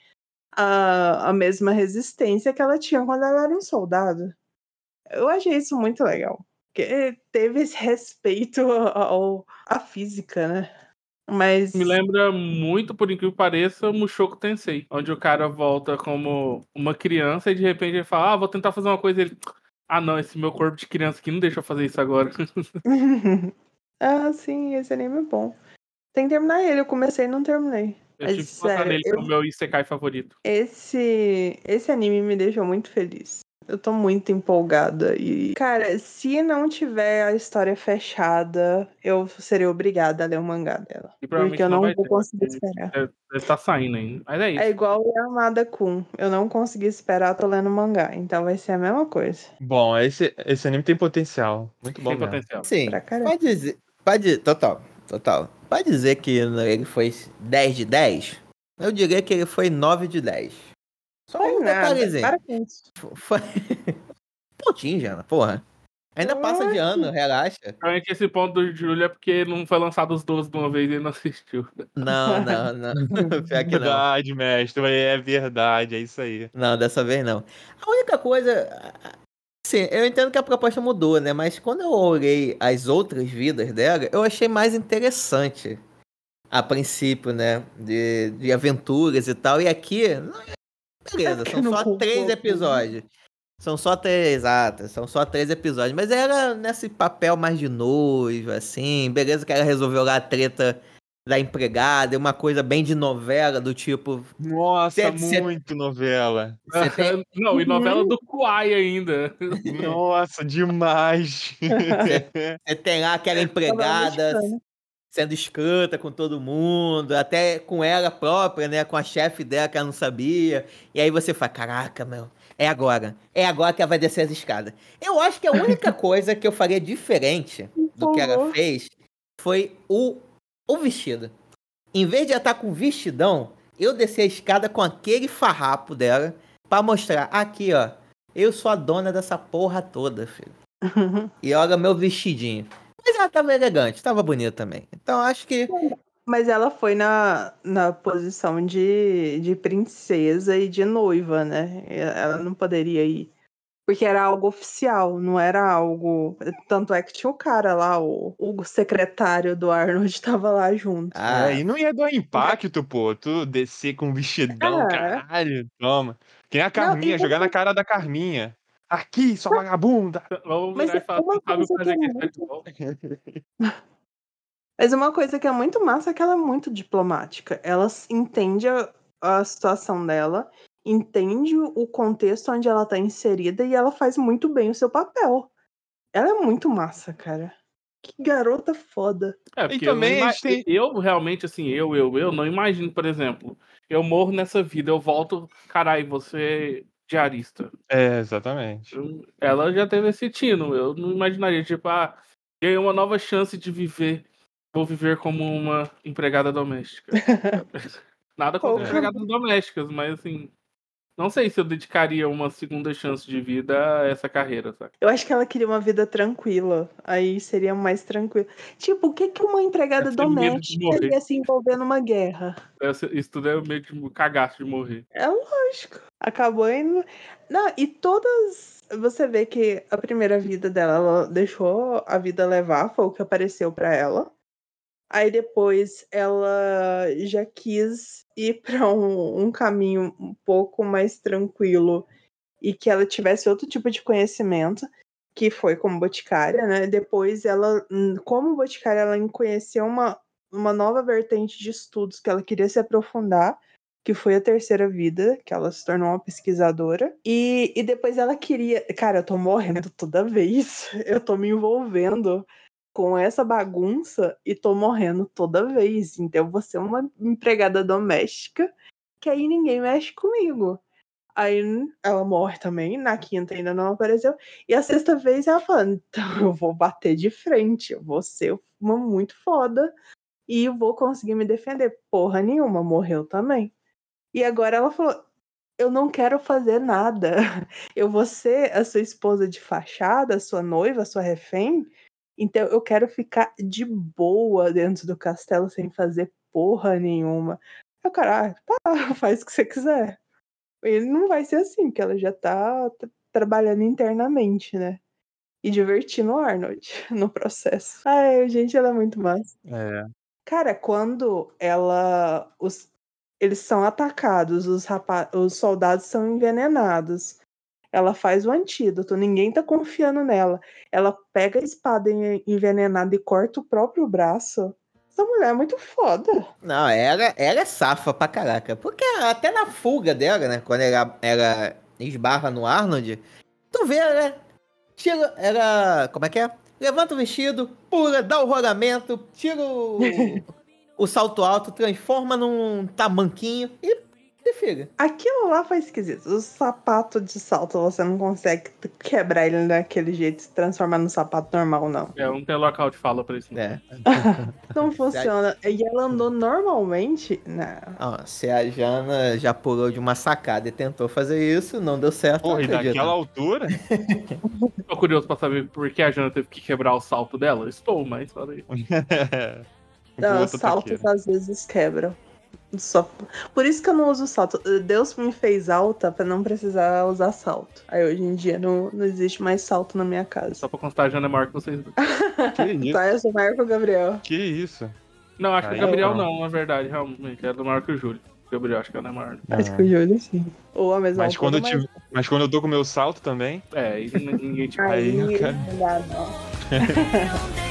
a, a mesma resistência que ela tinha quando ela era um soldado. Eu achei isso muito legal. Porque teve esse respeito ao, à física, né? Mas. Me lembra muito, por incrível que pareça, o Mushoku Tensei, onde o cara volta como uma criança e de repente ele fala: Ah, vou tentar fazer uma coisa. Ele, ah, não, esse meu corpo de criança aqui não deixa eu fazer isso agora. ah, sim, esse anime é bom. Tem que terminar ele, eu comecei e não terminei. Eu Mas, tive que botar sério, nele eu- como meu Isekai favorito. Esse, esse anime me deixou muito feliz. Eu tô muito empolgada. E, cara, se não tiver a história fechada, eu serei obrigada a ler o mangá dela. E Porque eu não vai vou ter, conseguir porque esperar. Deve deve tá saindo ainda. Mas é isso. É igual o Amada Kun. Eu não consegui esperar, tô lendo mangá. Então vai ser a mesma coisa. Bom, esse, esse anime tem potencial. Muito bom Tem mesmo. potencial. Sim, Pra caramba. pode dizer. Pode, total, total. Pode dizer que ele foi 10 de 10? Eu diria que ele foi 9 de 10. Só Foi um nada. detalhezinho. Para com isso. Foi... Pontinho, Jana, porra. Ainda passa de ano, relaxa. Provavelmente esse ponto do Júlio é porque não foi lançado os 12 de uma vez e ele não assistiu. Não, não, não. Pior que não. Verdade, mestre. É verdade, é isso aí. Não, dessa vez não. A única coisa. Sim, eu entendo que a proposta mudou, né? Mas quando eu olhei as outras vidas dela, eu achei mais interessante. A princípio, né? De, de aventuras e tal. E aqui. Beleza, são só concordo. três episódios. São só três, exato, são só três episódios. Mas era nesse papel mais de noiva, assim. Beleza que ela resolveu lá a treta da empregada, uma coisa bem de novela, do tipo. Nossa, Cê- cê- muito novela. Você tem, Não, e novela do Kuai ainda. Nossa, demais. você tem lá aquela empregada sendo escrota com todo mundo, até com ela própria, né? Com a chefe dela que ela não sabia. E aí você fala, caraca, meu, é agora. É agora que ela vai descer as escadas. Eu acho que a única coisa que eu faria diferente do que ela fez foi o, o vestido. Em vez de ela estar com o vestidão, eu desci a escada com aquele farrapo dela pra mostrar, aqui, ó, eu sou a dona dessa porra toda, filho. E olha meu vestidinho. Ela tava elegante, tava bonita também. Então acho que. Mas ela foi na, na posição de, de princesa e de noiva, né? Ela não poderia ir. Porque era algo oficial, não era algo. Tanto é que tinha o cara lá, o, o secretário do Arnold tava lá junto. Ah, É, e não ia dar impacto, pô. Tu descer com um vestidão, É. caralho, toma. Que nem a Não, Carminha, e jogar na cara da Carminha. Aqui, sua vagabunda. Vamos Mas virar e falar, uma "Você sabe coisa fazer que é. Mas uma coisa que é muito massa é que ela é muito diplomática. Ela entende a, a situação dela, entende o contexto onde ela tá inserida e ela faz muito bem o seu papel. Ela é muito massa, cara. Que garota foda. É, E eu, também gente tem- eu realmente, assim, eu, eu, eu não imagino, por exemplo, eu morro nessa vida, eu volto, carai, você é diarista. É, exatamente. Eu- Ela já teve esse tino, eu não imaginaria, tipo, ah, ganhei uma nova chance de viver, vou viver como uma empregada doméstica. Nada contra empregadas domésticas, mas assim, não sei se eu dedicaria uma segunda chance de vida a essa carreira, sabe? Eu acho que ela queria uma vida tranquila. Aí seria mais tranquilo. Tipo, o que, que uma empregada doméstica ia se envolver numa guerra? Essa- Isso tudo é meio que cagaço de morrer. É lógico. Acabou indo. Não, e todas. Você vê que a primeira vida dela, ela deixou a vida levar, foi o que apareceu pra ela. Aí depois ela já quis ir pra um, um caminho um pouco mais tranquilo e que ela tivesse outro tipo de conhecimento, que foi como boticária, né? Depois ela, hum, como boticária, ela conheceu uma, uma nova vertente de estudos que ela queria se aprofundar que foi a terceira vida, que ela se tornou uma pesquisadora. E, e depois ela queria. Cara, eu tô morrendo toda vez. Eu tô me envolvendo com essa bagunça e tô morrendo toda vez. Então vou ser uma empregada doméstica que aí ninguém mexe comigo. Aí ela morre também, na quinta ainda não apareceu. E a sexta vez ela fala: então eu vou bater de frente, eu vou ser uma muito foda e vou conseguir me defender. Porra nenhuma, morreu também. E agora ela falou: Eu não quero fazer nada. Eu vou ser a sua esposa de fachada, a sua noiva, a sua refém. Então eu quero ficar de boa dentro do castelo sem fazer porra nenhuma. Eu, cara, ah, tá, faz o que você quiser. Ele não vai ser assim, porque ela já tá trabalhando internamente, né? E divertindo o Arnold no processo. Ai, gente, ela é muito massa. É. Cara, quando ela. Os, eles são atacados, os, rapa, os soldados são envenenados. Ela faz o antídoto, ninguém tá confiando nela. Ela pega a espada en- envenenada e corta o próprio braço. Essa mulher é muito foda. Não, ela, ela é safa pra caraca. Porque até na fuga dela, né? Quando ela, ela esbarra no Arnold, Tu vê, né? Tira, era. Como é que é? Levanta o vestido, pula, dá o rolamento, tira o, o salto alto, transforma num tamanquinho e Aquilo lá foi esquisito. O sapato de salto, você não consegue quebrar ele daquele jeito e se transformar num sapato normal, não. É, não tem local de fala pra isso. É. Não funciona. E ela andou normalmente. Não. Ó, se a Jana já pulou de uma sacada e tentou fazer isso, não deu certo. Porra, e não daquela altura? Tô curioso pra saber por que a Jana teve que quebrar o salto dela. Estou, mas fala aí. Não, os saltos totoqueira. às vezes quebram. Só... Por isso que eu não uso salto. Deus me fez alta pra não precisar usar salto. Aí hoje em dia não, não existe mais salto na minha casa. Só pra constar, a Jana é maior que vocês. Que isso? Tá, eu sou maior que o Gabriel. Que isso? Não, acho que Aí o Gabriel não. não, na verdade, realmente. É do maior que o Júlio. O Gabriel acho que ela é maior. Acho que o Júlio sim. Ou a mesma Mas quando, eu tive- mas quando eu dou com o meu salto também, É, e ninguém te mas... Aí eu Aí quero- não dá, não.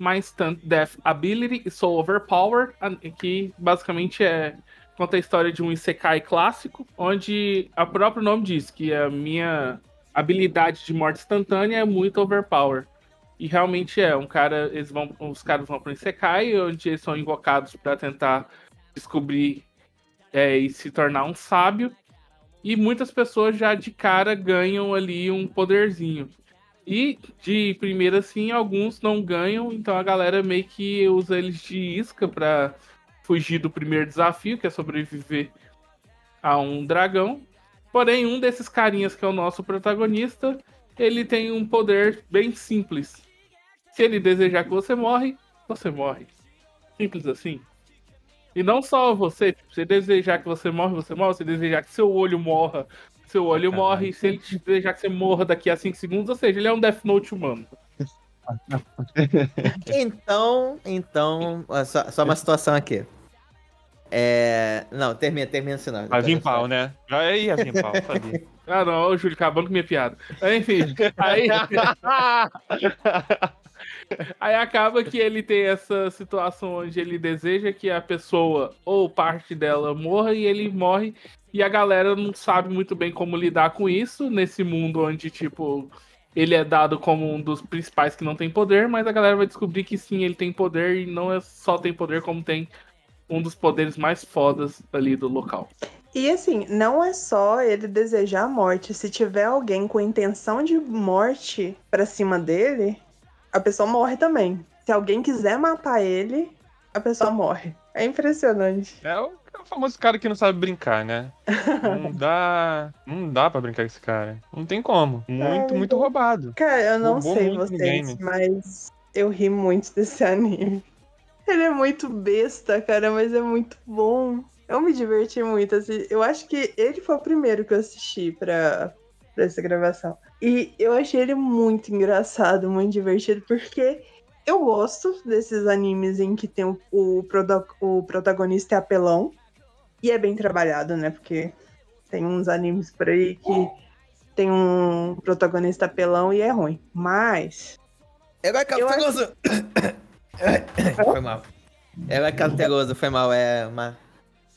My Stunt Death Ability e Soul Overpowered, an- que basicamente é conta a história de um Isekai clássico, onde o próprio nome diz que a minha habilidade de morte instantânea é muito overpower. E realmente é, um cara, eles vão, os caras vão para um Isekai, onde eles são invocados para tentar descobrir é, e se tornar um sábio. E muitas pessoas já de cara ganham ali um poderzinho. E de primeira, assim, alguns não ganham, então a galera meio que usa eles de isca pra fugir do primeiro desafio, que é sobreviver a um dragão. Porém, um desses carinhas que é o nosso protagonista, ele tem um poder bem simples. Se ele desejar que você morre, você morre. Simples assim. E não só você, tipo, se desejar que você morre, você morre. Se desejar que seu olho morra, seu olho Caralho. morre. Se ele desejar que você morra daqui a 5 segundos, ou seja, ele é um Death Note humano. Então, então, só, só uma situação aqui. É. Não, termina, termina não. vai vir pau, né? Aí ia vir pau, sabia. Ah, não, ô, Júlio, acabando com minha piada. Enfim, aí, aí acaba que ele tem essa situação onde ele deseja que a pessoa ou parte dela morra e ele morre. E a galera não sabe muito bem como lidar com isso nesse mundo onde, tipo, ele é dado como um dos principais que não tem poder, mas a galera vai descobrir que sim, ele tem poder e não é só tem poder, como tem um dos poderes mais fodas ali do local. E assim, não é só ele desejar a morte. Se tiver alguém com intenção de morte pra cima dele, a pessoa morre também. Se alguém quiser matar ele, a pessoa morre. É impressionante. É o, é o famoso cara que não sabe brincar, né? Não dá. Não dá pra brincar com esse cara. Não tem como. Muito, É, muito roubado. Cara, eu não Roubou sei vocês, mas eu ri muito desse anime. Ele é muito besta, cara, mas é muito bom. Eu me diverti muito. Assim. Eu acho que ele foi o primeiro que eu assisti pra, pra essa gravação. E eu achei ele muito engraçado, muito divertido, porque eu gosto desses animes em que tem o, o, o protagonista é apelão. E é bem trabalhado, né? Porque tem uns animes por aí que tem um protagonista apelão e é ruim. Mas Ela é cauteloso. foi mal. Ela é cauteloso, foi mal. É uma.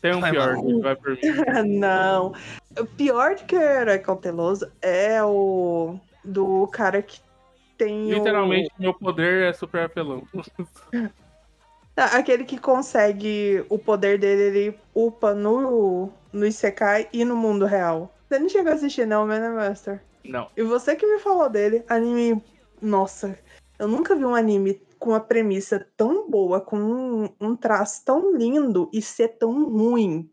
Tem um Vai, pior. Júlio, vai por mim. não. O pior do que o herói cauteloso é o do cara que tem o- Literalmente, meu poder é super apelão. Aquele que consegue o poder dele, ele upa no, no Isekai e no mundo real. Você não chegou a assistir, não, né, Master? Não. E você que me falou dele, anime. Nossa, eu nunca vi um anime com uma premissa tão boa, com um, um traço tão lindo e ser tão ruim.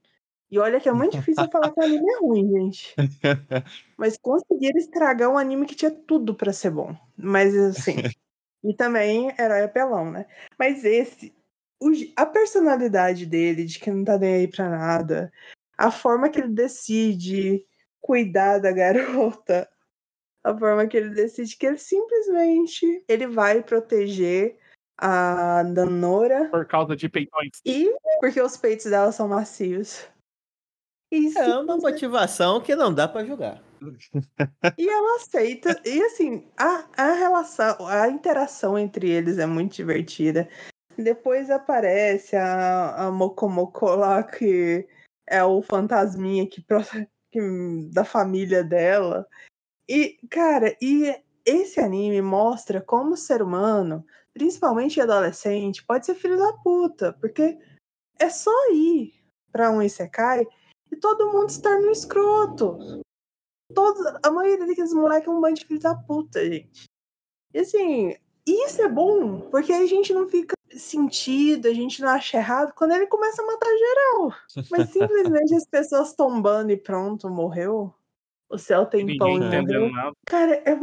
E olha que é muito difícil falar que o anime é ruim, gente. Mas conseguiram estragar um anime que tinha tudo pra ser bom. Mas assim. e também herói apelão, né? Mas esse. A personalidade dele, de que não tá nem aí pra nada. A forma que ele decide cuidar da garota, a forma que ele decide que ele simplesmente ele vai proteger a Danora Por causa de peitões. e porque os peitos dela são macios. E, É uma motivação que não dá pra julgar. e ela aceita. E assim, a, a relação, a interação entre eles é muito divertida. Depois aparece a, a Mokomoko lá, que é o fantasminha que, que- da família dela. E, cara, e esse anime mostra como o ser humano, principalmente adolescente, pode ser filho da puta, porque é só ir pra um Isekai e todo mundo torna um escroto. A maioria daqueles moleques é um bando de filho da puta, gente. E assim, isso é bom, porque a gente não fica sentido, a gente não acha errado quando ele começa a matar geral. Mas simplesmente as pessoas tombando e pronto, morreu. O céu tem pão e. Cara, é,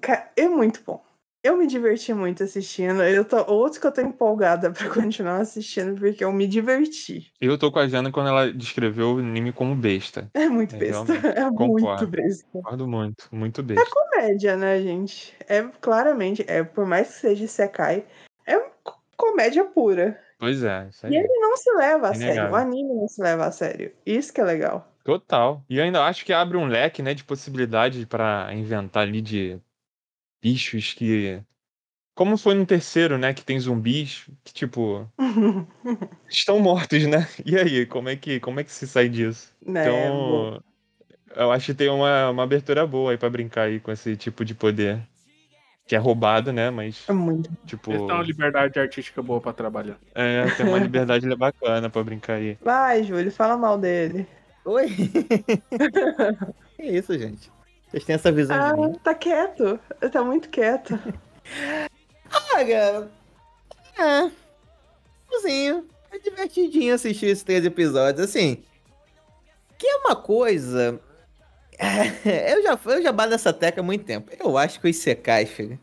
cara, é muito bom. Eu me diverti muito assistindo. Eu tô, outro que eu tô empolgada pra continuar assistindo, porque eu me diverti. Eu tô com a Jana quando ela descreveu o anime como besta. É muito É, besta. É muito concordo. besta. Concordo muito, muito besta. comédia, né, gente? É claramente, é por mais que seja Sekai, é comédia pura. Pois é, E ele não se leva a Inegável. sério. O anime não se leva a sério. Isso que é legal. Total. E eu ainda acho que abre um leque, né, de possibilidade pra inventar ali de bichos que. Como foi no terceiro, né, que tem zumbis que, tipo, estão mortos, né? E aí, como é que, como é que se sai disso? né? Então, eu acho que tem uma, uma abertura boa aí pra brincar aí com esse tipo de poder. Que é roubado, né? Mas, É muito. tipo, Eles têm uma liberdade artística boa pra trabalhar. é, tem uma liberdade bacana pra brincar aí. Vai, Júlio, fala mal dele. Oi? que isso, gente? Vocês têm essa visão Ah, de mim? tá quieto. Tá muito quieto. Olha. É. Cozinho. É divertidinho assistir esses três episódios. Assim. Que é uma coisa. eu já, eu já bato nessa tecla há muito tempo. Eu acho que os Isekais, filho.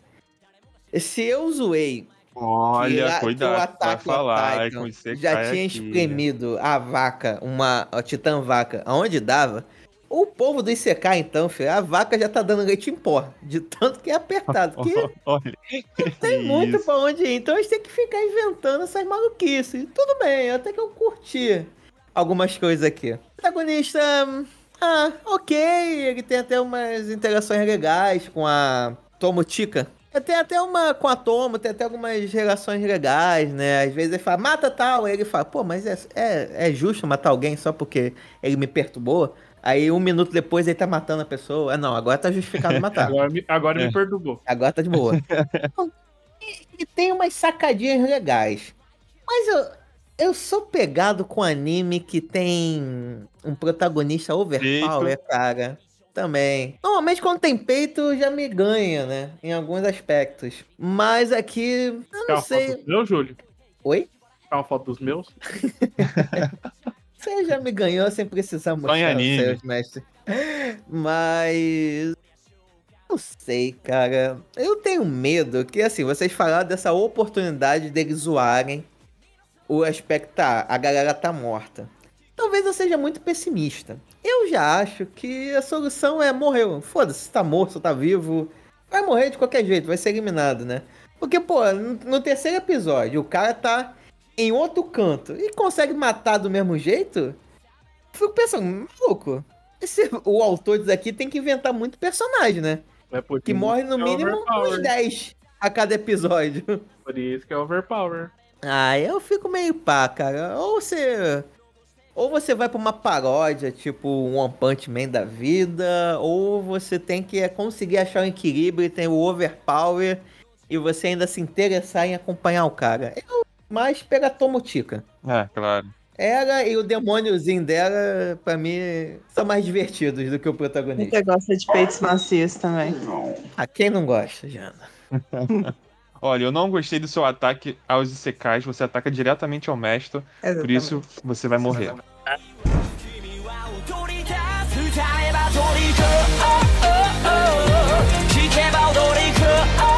Se eu zoei Olha, que, a- que o cuidado, vai Ataque on falar Titan com esse já tinha aqui. espremido a vaca, uma a titã vaca, aonde dava. O povo do Isekai, então, filho, a vaca já tá dando leite em pó, de tanto que é apertado. Que Olha, tem muito isso. pra onde ir. Então a gente tem que ficar inventando essas maluquices. Tudo bem, até que eu curti algumas coisas aqui. O protagonista. Ah, ok. Ele tem até umas interações legais com a Tomotica. Tem até uma com a Tomo, tem até algumas relações legais, né? Às vezes ele fala, mata tal, aí ele fala, pô, mas é, é, é justo matar alguém só porque ele me perturbou? Aí um minuto depois ele tá matando a pessoa. Ah, não, agora tá justificado matar. Agora, me, agora É. me perturbou. Agora tá de boa. e, e tem umas sacadinhas legais. Mas eu, eu sou pegado com anime que tem um protagonista overpower, cara. Também. Normalmente quando tem peito já me ganha, né? Em alguns aspectos. Mas aqui, eu Quer não uma foto sei. dos meus, Júlio? Oi? Quer uma foto dos meus? Você já me ganhou sem precisar mostrar os anime. seus, mestre. Mas. Não sei, cara. Eu tenho medo que, assim, vocês falaram dessa oportunidade deles zoarem o aspecto. Tá, a galera tá morta. Talvez eu seja muito pessimista. Eu já acho que a solução é morreu. Foda-se, se tá morto, tá vivo. Vai morrer de qualquer jeito, vai ser eliminado, né? Porque, pô, no terceiro episódio, o cara tá em outro canto e consegue matar do mesmo jeito, fico pensando, maluco, esse, o autor disso aqui tem que inventar muito personagem, né? É Que morre no é mínimo uns 10 a cada episódio. Por isso que é overpower. Ah, eu fico meio pá, cara. Ou você. Ou você vai pra uma paródia, tipo um One Punch Man da vida, ou você tem que é, conseguir achar um equilíbrio e tem o overpower e você ainda se interessar em acompanhar o cara. Eu mais pega a Tomotica. É, claro. Ela e o demôniozinho dela, pra mim, são mais divertidos do que o protagonista. Você gosta de peitos macios também. A quem não gosta, Jana? Olha, eu não gostei do seu ataque aos Isekais, você ataca diretamente ao mestre, por isso você vai morrer. 君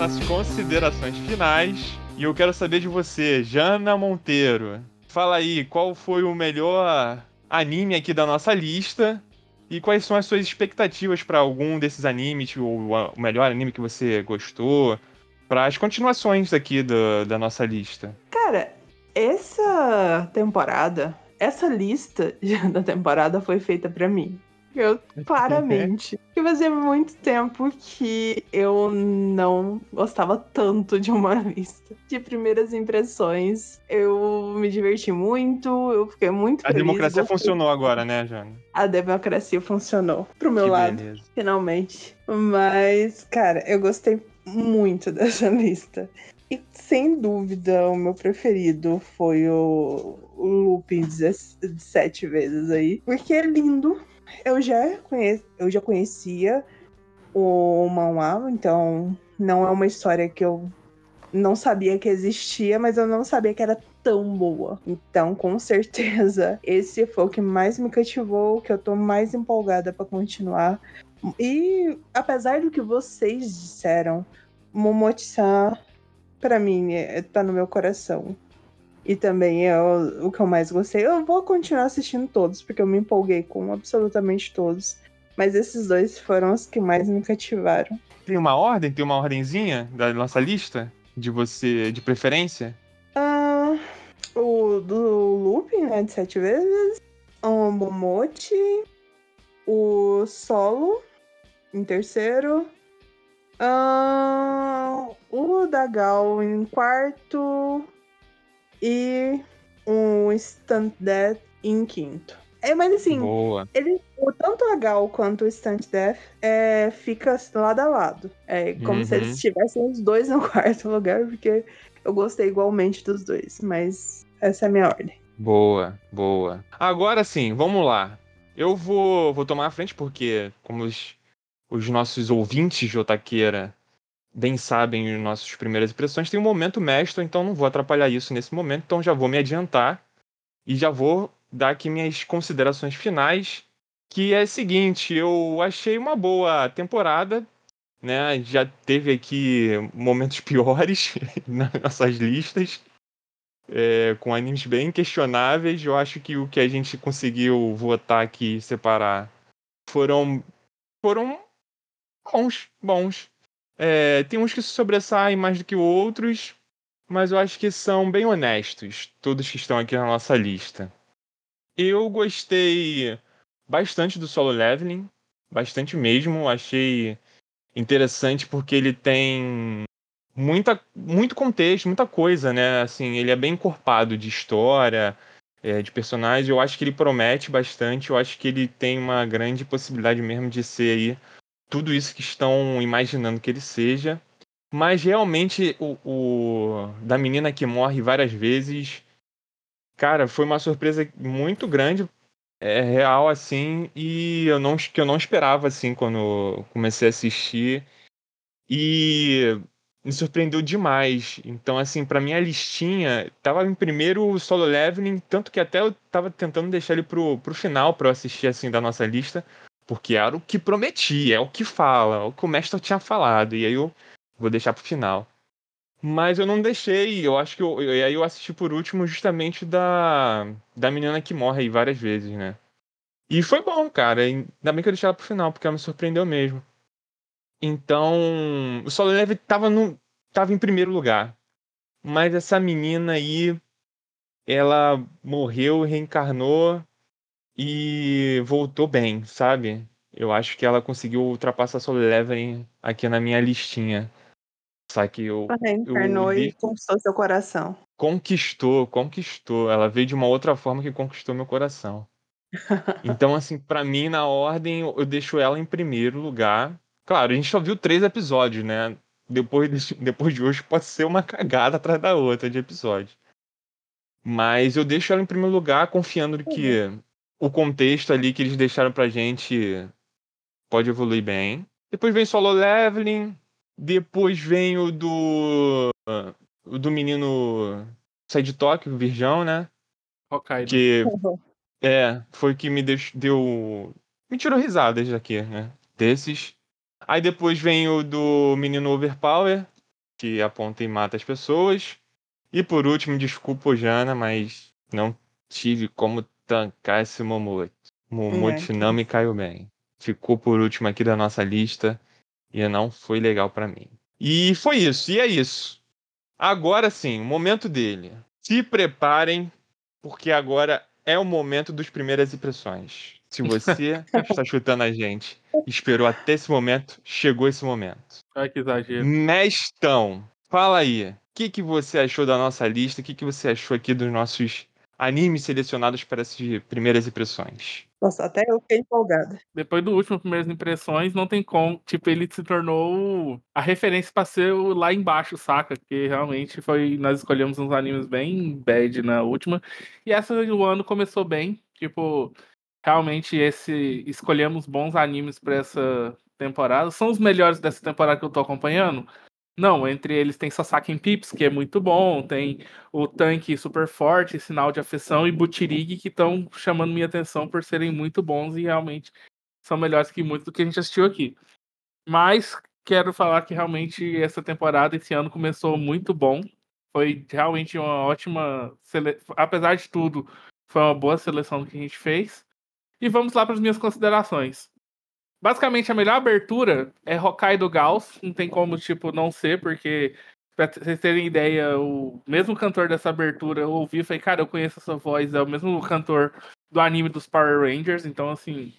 nossas considerações finais. E eu quero saber de você, Jana Monteiro. Fala aí, qual foi o melhor anime aqui da nossa lista? E quais são as suas expectativas para algum desses animes, ou o melhor anime que você gostou? Para as continuações aqui do- da nossa lista. Cara, essa temporada, essa lista da temporada foi feita pra mim. Eu, claramente. Porque fazia muito tempo que eu não gostava tanto de uma lista. De primeiras impressões, eu me diverti muito, eu fiquei muito A feliz. democracia gostei. funcionou agora, né, Jana? A democracia funcionou. Pro meu Que lado beleza. finalmente. Mas, cara, eu gostei muito dessa lista. E sem dúvida, o meu preferido foi o, o Lupin 17 vezes aí. Porque é lindo. Eu já, conhe... eu já conhecia o Manhwa, então não é uma história que eu não sabia que existia, mas eu não sabia que era tão boa. Então, com certeza, esse foi o que mais me cativou, que eu tô mais empolgada pra continuar. E apesar do que vocês disseram, Momochi-san, pra mim, é- tá no meu coração. E também é o, o que eu mais gostei. Eu vou continuar assistindo todos, porque eu me empolguei com absolutamente todos. Mas esses dois foram os que mais me cativaram. Tem uma ordem? Tem uma ordenzinha da nossa lista? De você, de preferência? Ah, o do Lupin, né, de sete vezes. O Momochi. O Solo, em terceiro. Ah, o da Gal em quarto. E o Stunt Death em quinto. É, mas assim, Boa. ele, o, tanto a Gal quanto o Stunt Death é, fica lado a lado. É como se Uhum. eles estivessem os dois no quarto lugar, porque eu gostei igualmente dos dois. Mas essa é a minha ordem. Boa, boa. Agora sim, vamos lá. Eu vou, vou tomar a frente porque, como os, os nossos ouvintes de Otaqueira bem sabem as nossas primeiras impressões, tem um momento mestre, então não vou atrapalhar isso nesse momento, então já vou me adiantar e já vou dar aqui minhas considerações finais, que é o seguinte, eu achei uma boa temporada, né? Já teve aqui momentos piores nas nossas listas é, com animes bem questionáveis. Eu acho que o que a gente conseguiu votar aqui separar foram foram bons, bons. É, tem uns que se sobressaem mais do que outros, mas eu acho que são bem honestos, todos que estão aqui na nossa lista. Eu gostei bastante do solo leveling, bastante mesmo. Achei interessante porque ele tem muita, muito contexto, muita coisa, né? Assim, ele é bem encorpado de história, é, de personagens. Eu acho que ele promete bastante. Eu acho que ele tem uma grande possibilidade mesmo de ser aí tudo isso que estão imaginando que ele seja. Mas realmente o, o da menina que morre várias vezes, cara, foi uma surpresa muito grande, é real assim, e eu não que eu não esperava assim quando comecei a assistir. E me surpreendeu demais. Então, assim, pra minha listinha, tava em primeiro o Solo Leveling, tanto que até eu tava tentando deixar ele pro, pro final eu assistir, assim, da nossa lista, porque era o que prometia, é o que fala, é o que o mestre tinha falado, e aí eu vou deixar pro final. Mas eu não deixei, eu acho que eu, e aí eu assisti por último justamente da, da menina que morre aí várias vezes, né? E foi bom, cara, ainda bem que eu deixei ela pro final, porque ela me surpreendeu mesmo. Então, o Solo Leve tava, no, tava em primeiro lugar. Mas essa menina aí, ela morreu, reencarnou e voltou bem, sabe? Eu acho que ela conseguiu ultrapassar Solo Leveling aqui na minha listinha. Só que eu Reencarnou e conquistou seu coração. conquistou, conquistou. Ela veio de uma outra forma que conquistou meu coração. Então, assim, pra mim, na ordem, eu deixo ela em primeiro lugar. Claro, a gente só viu três episódios, né? Depois, desse- depois de hoje pode ser uma cagada atrás da outra de episódio. Mas eu deixo ela em primeiro lugar, confiando que o contexto ali que eles deixaram pra gente pode evoluir bem. Depois vem solo leveling. Depois vem o do. O do menino sai de Tóquio, Virgão, né? Hokkaido. Que é, foi que me deix- deu. Me tirou risadas aqui, né? Desses. Aí depois vem o do menino Overpower, que aponta e mata as pessoas. E por último, desculpa o Jana, mas não tive como tancar esse Momote. Momote É. não me caiu bem. Ficou por último aqui da nossa lista e não foi legal pra mim. E foi isso, e é isso. Agora sim, o momento dele. Se preparem, porque agora é o momento dos primeiras impressões. Se você está chutando a gente, esperou até esse momento, chegou esse momento. Ai, que exagero. Mestão, fala aí. O que, que você achou da nossa lista? O que, que você achou aqui dos nossos animes selecionados para essas primeiras impressões? Nossa, até eu fiquei empolgada. Depois do último Primeiras Impressões, não tem como. Tipo, ele se tornou a referência pra ser o lá embaixo, saca? Que realmente foi. Nós escolhemos uns animes bem bad na última. E essa o ano começou bem. Tipo, realmente esse. Escolhemos bons animes pra essa temporada. São os melhores dessa temporada que eu tô acompanhando? Não, entre eles tem Sasaki Pips, que é muito bom, tem o Tanque Super Forte, Sinal de Afeição e Butirig, que estão chamando minha atenção por serem muito bons e realmente são melhores que muito do que a gente assistiu aqui. Mas quero falar que realmente essa temporada, esse ano, começou muito bom. Foi realmente uma ótima. Sele... Apesar de tudo, foi uma boa seleção que a gente fez. E vamos lá para as minhas considerações. Basicamente, a melhor abertura é Hokkaido Gauss. Não tem como, tipo, não ser, porque, pra vocês terem ideia, o mesmo cantor dessa abertura eu ouvi e falei, cara, eu conheço essa voz, é o mesmo cantor do anime dos Power Rangers, então, assim,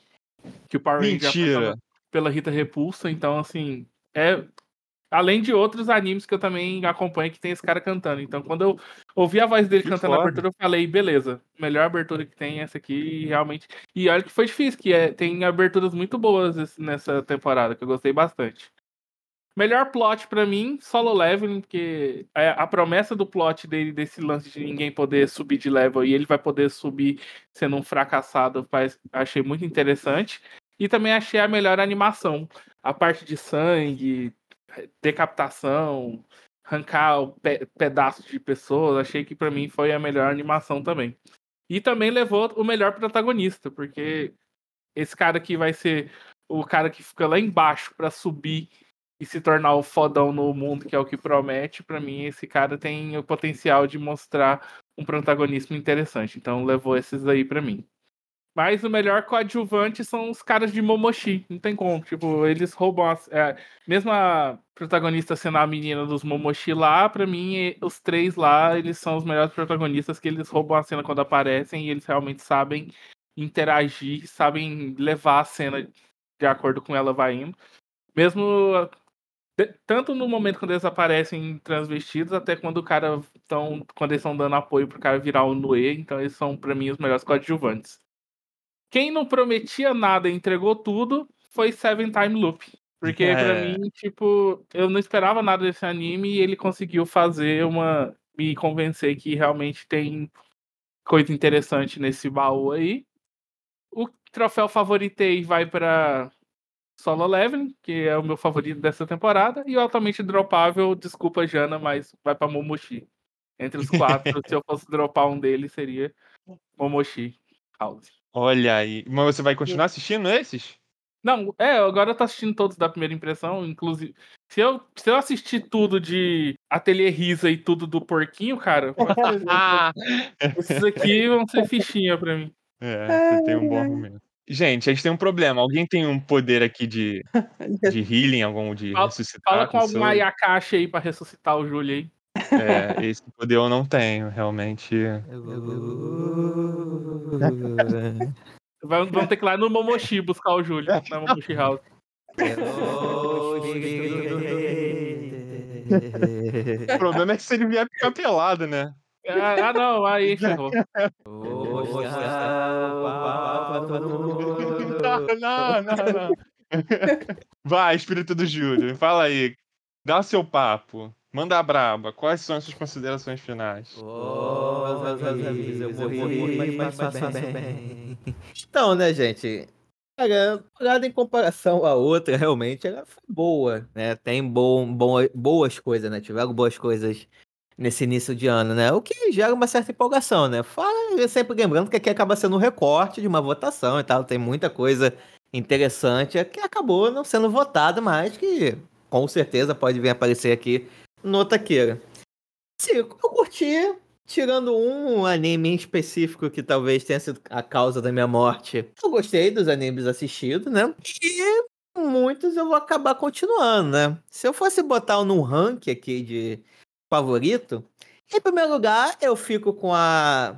que o Power Ranger Mentira! apresentava pela Rita Repulsa, então, assim, é. Além de outros animes que eu também acompanho que tem esse cara cantando. Então, quando eu ouvi a voz dele Que cantando a foda. abertura, eu falei, beleza, melhor abertura que tem é essa aqui, e realmente. E olha que foi difícil, que é, tem aberturas muito boas nessa temporada, que eu gostei bastante. Melhor plot pra mim, solo leveling, porque é a promessa do plot dele, desse lance de ninguém poder subir de level e ele vai poder subir sendo um fracassado, faz, achei muito interessante. E também achei a melhor animação. A parte de sangue, decapitação, arrancar pe pedaços de pessoas, achei que pra mim foi a melhor animação também. E também levou o melhor protagonista, porque esse cara aqui vai ser o cara que fica lá embaixo pra subir e se tornar o fodão no mundo, que é o que promete. Pra mim, esse cara tem o potencial de mostrar um protagonismo interessante. Então, levou esses aí pra mim. Mas o melhor coadjuvante são os caras de Momoshi. Não tem como. Tipo, eles roubam. As, é, mesmo a protagonista sendo a menina dos Momoshi lá, pra mim, os três lá, eles são os melhores protagonistas que eles roubam a cena quando aparecem e eles realmente sabem interagir, sabem levar a cena de acordo com ela vai indo. Mesmo tanto no momento quando eles aparecem transvestidos, até quando o cara estão. Quando eles estão dando apoio pro cara virar o Noé, então eles são, pra mim, os melhores coadjuvantes. Quem não prometia nada e entregou tudo foi Seven Time Loop. Porque pra É. mim, tipo, eu não esperava nada desse anime e ele conseguiu fazer uma. me convencer que realmente tem coisa interessante nesse baú aí. O troféu favoritei vai pra Solo Leveling, que é o meu favorito dessa temporada, e o altamente dropável, desculpa Jana, mas vai pra Momoshi. Entre os quatro, se eu fosse dropar um deles, seria Momoshi House. Olha aí. Mas você vai continuar assistindo esses? Não, é, agora eu tô assistindo todos da primeira impressão, inclusive. Se eu, se eu assistir tudo de Ateliê Risa e tudo do porquinho, cara, Ah! esses aqui vão ser fichinha pra mim. É, você tem um bom argumento. Gente, a gente tem um problema. Alguém tem um poder aqui de, de healing, algum de Fala- ressuscitar? Fala a com alguma pessoa? Ayakashi aí pra ressuscitar o Júlio aí. É, esse poder eu não tenho, realmente. Vamos ter que ir lá no Momoshi buscar o Júlio, na Momoshi House. O problema é que se ele vier ficar pelado, né? Ah, ah, não, aí ferrou. Não, não, não. Vai, espírito do Júlio, fala aí. Dá o seu papo. Manda a braba. Quais são as suas considerações finais? Então, né, gente? Cara, a temporada em comparação à outra, realmente, ela foi boa, né? Tem bom, bom, boas coisas, né? Tiveram boas coisas nesse início de ano, né? O que gera uma certa empolgação, né? Fala, sempre lembrando que aqui acaba sendo um recorte de uma votação e tal. Tem muita coisa interessante que acabou não sendo votada, mas que com certeza pode vir aparecer aqui no Otaqueira. Cinco, eu curti, tirando um anime em específico que talvez tenha sido a causa da minha morte. Eu gostei dos animes assistidos, né? E muitos eu vou acabar continuando, né? Se eu fosse botar um num rank aqui de favorito, em primeiro lugar, eu fico com a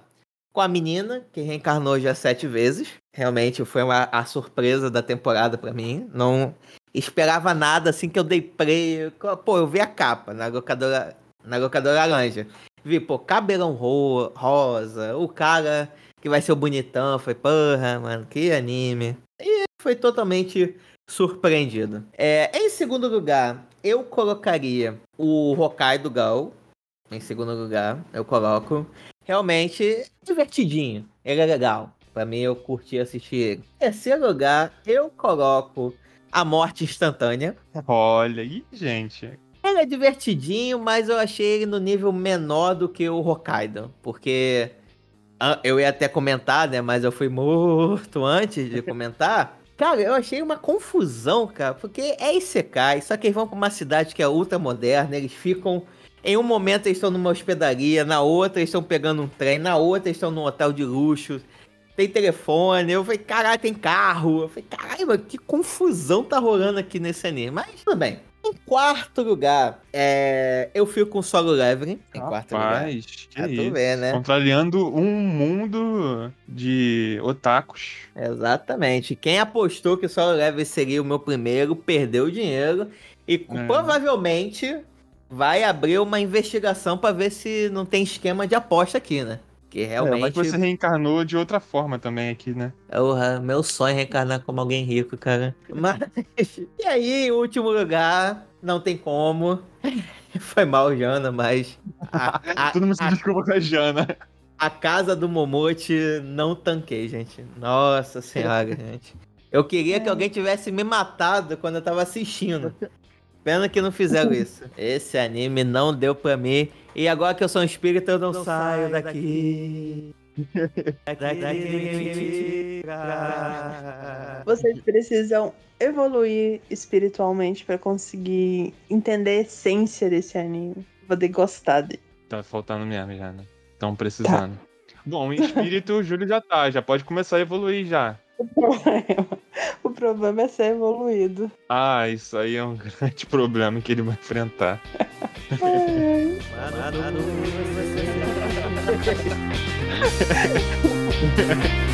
com a menina que reencarnou já sete vezes. Realmente foi uma, a surpresa da temporada pra mim. Não esperava nada assim que eu dei play. Pô, eu vi a capa na locadora, na locadora laranja. Vi, pô, cabelão ro- rosa, o cara que vai ser o bonitão. Foi, porra, mano, que anime. E foi totalmente surpreendido. É, em segundo lugar, eu colocaria o Hokkaido Gal. Em segundo lugar, eu coloco. Realmente divertidinho. Ele é legal. Pra mim, eu curti assistir ele. Em terceiro lugar, eu coloco A Morte Instantânea. Olha aí, gente. Ele é divertidinho, mas eu achei ele no nível menor do que o Hokkaido. Porque ah, eu ia até comentar, né? Mas eu fui morto antes de comentar. Cara, eu achei uma confusão, cara. Porque é Isekai, só que eles vão pra uma cidade que é ultra moderna. Eles ficam. Em um momento eles estão numa hospedaria, na outra eles estão pegando um trem, na outra eles estão num hotel de luxo. Tem telefone, eu falei, caralho, tem carro. Eu falei, caralho, que confusão tá rolando aqui nesse anime. Mas tudo bem. Em quarto lugar, é... eu fico com Solo Leveling. Em quarto lugar. Rapaz, que tu isso. vê, né? Contrariando um mundo de otakus. Exatamente. Quem apostou que o Solo Leveling seria o meu primeiro, perdeu o dinheiro. E É. provavelmente vai abrir uma investigação pra ver se não tem esquema de aposta aqui, né? Que É, realmente. mas você reencarnou de outra forma também aqui, né? Porra, meu sonho é reencarnar como alguém rico, cara. Mas. E aí, em último lugar, não tem como. Foi mal, Jana, mas. A, a- Todo mundo se a- desculpa com a Jana. a casa do Momote não tanquei, gente. Nossa senhora, gente. Eu queria que alguém tivesse me matado quando eu tava assistindo. Pena que não fizeram isso. Esse anime não deu pra mim. E agora que eu sou um espírito, eu não, saio daqui. Daqui. Vocês precisam evoluir espiritualmente pra conseguir entender a essência desse anime. Poder gostar dele. Tá faltando mesmo, Jana. Estão precisando. Bom, em espírito, o Júlio já tá. Já pode começar a evoluir já. O problema, o problema é ser evoluído. Ah, isso aí é um grande problema que ele vai enfrentar. Mano,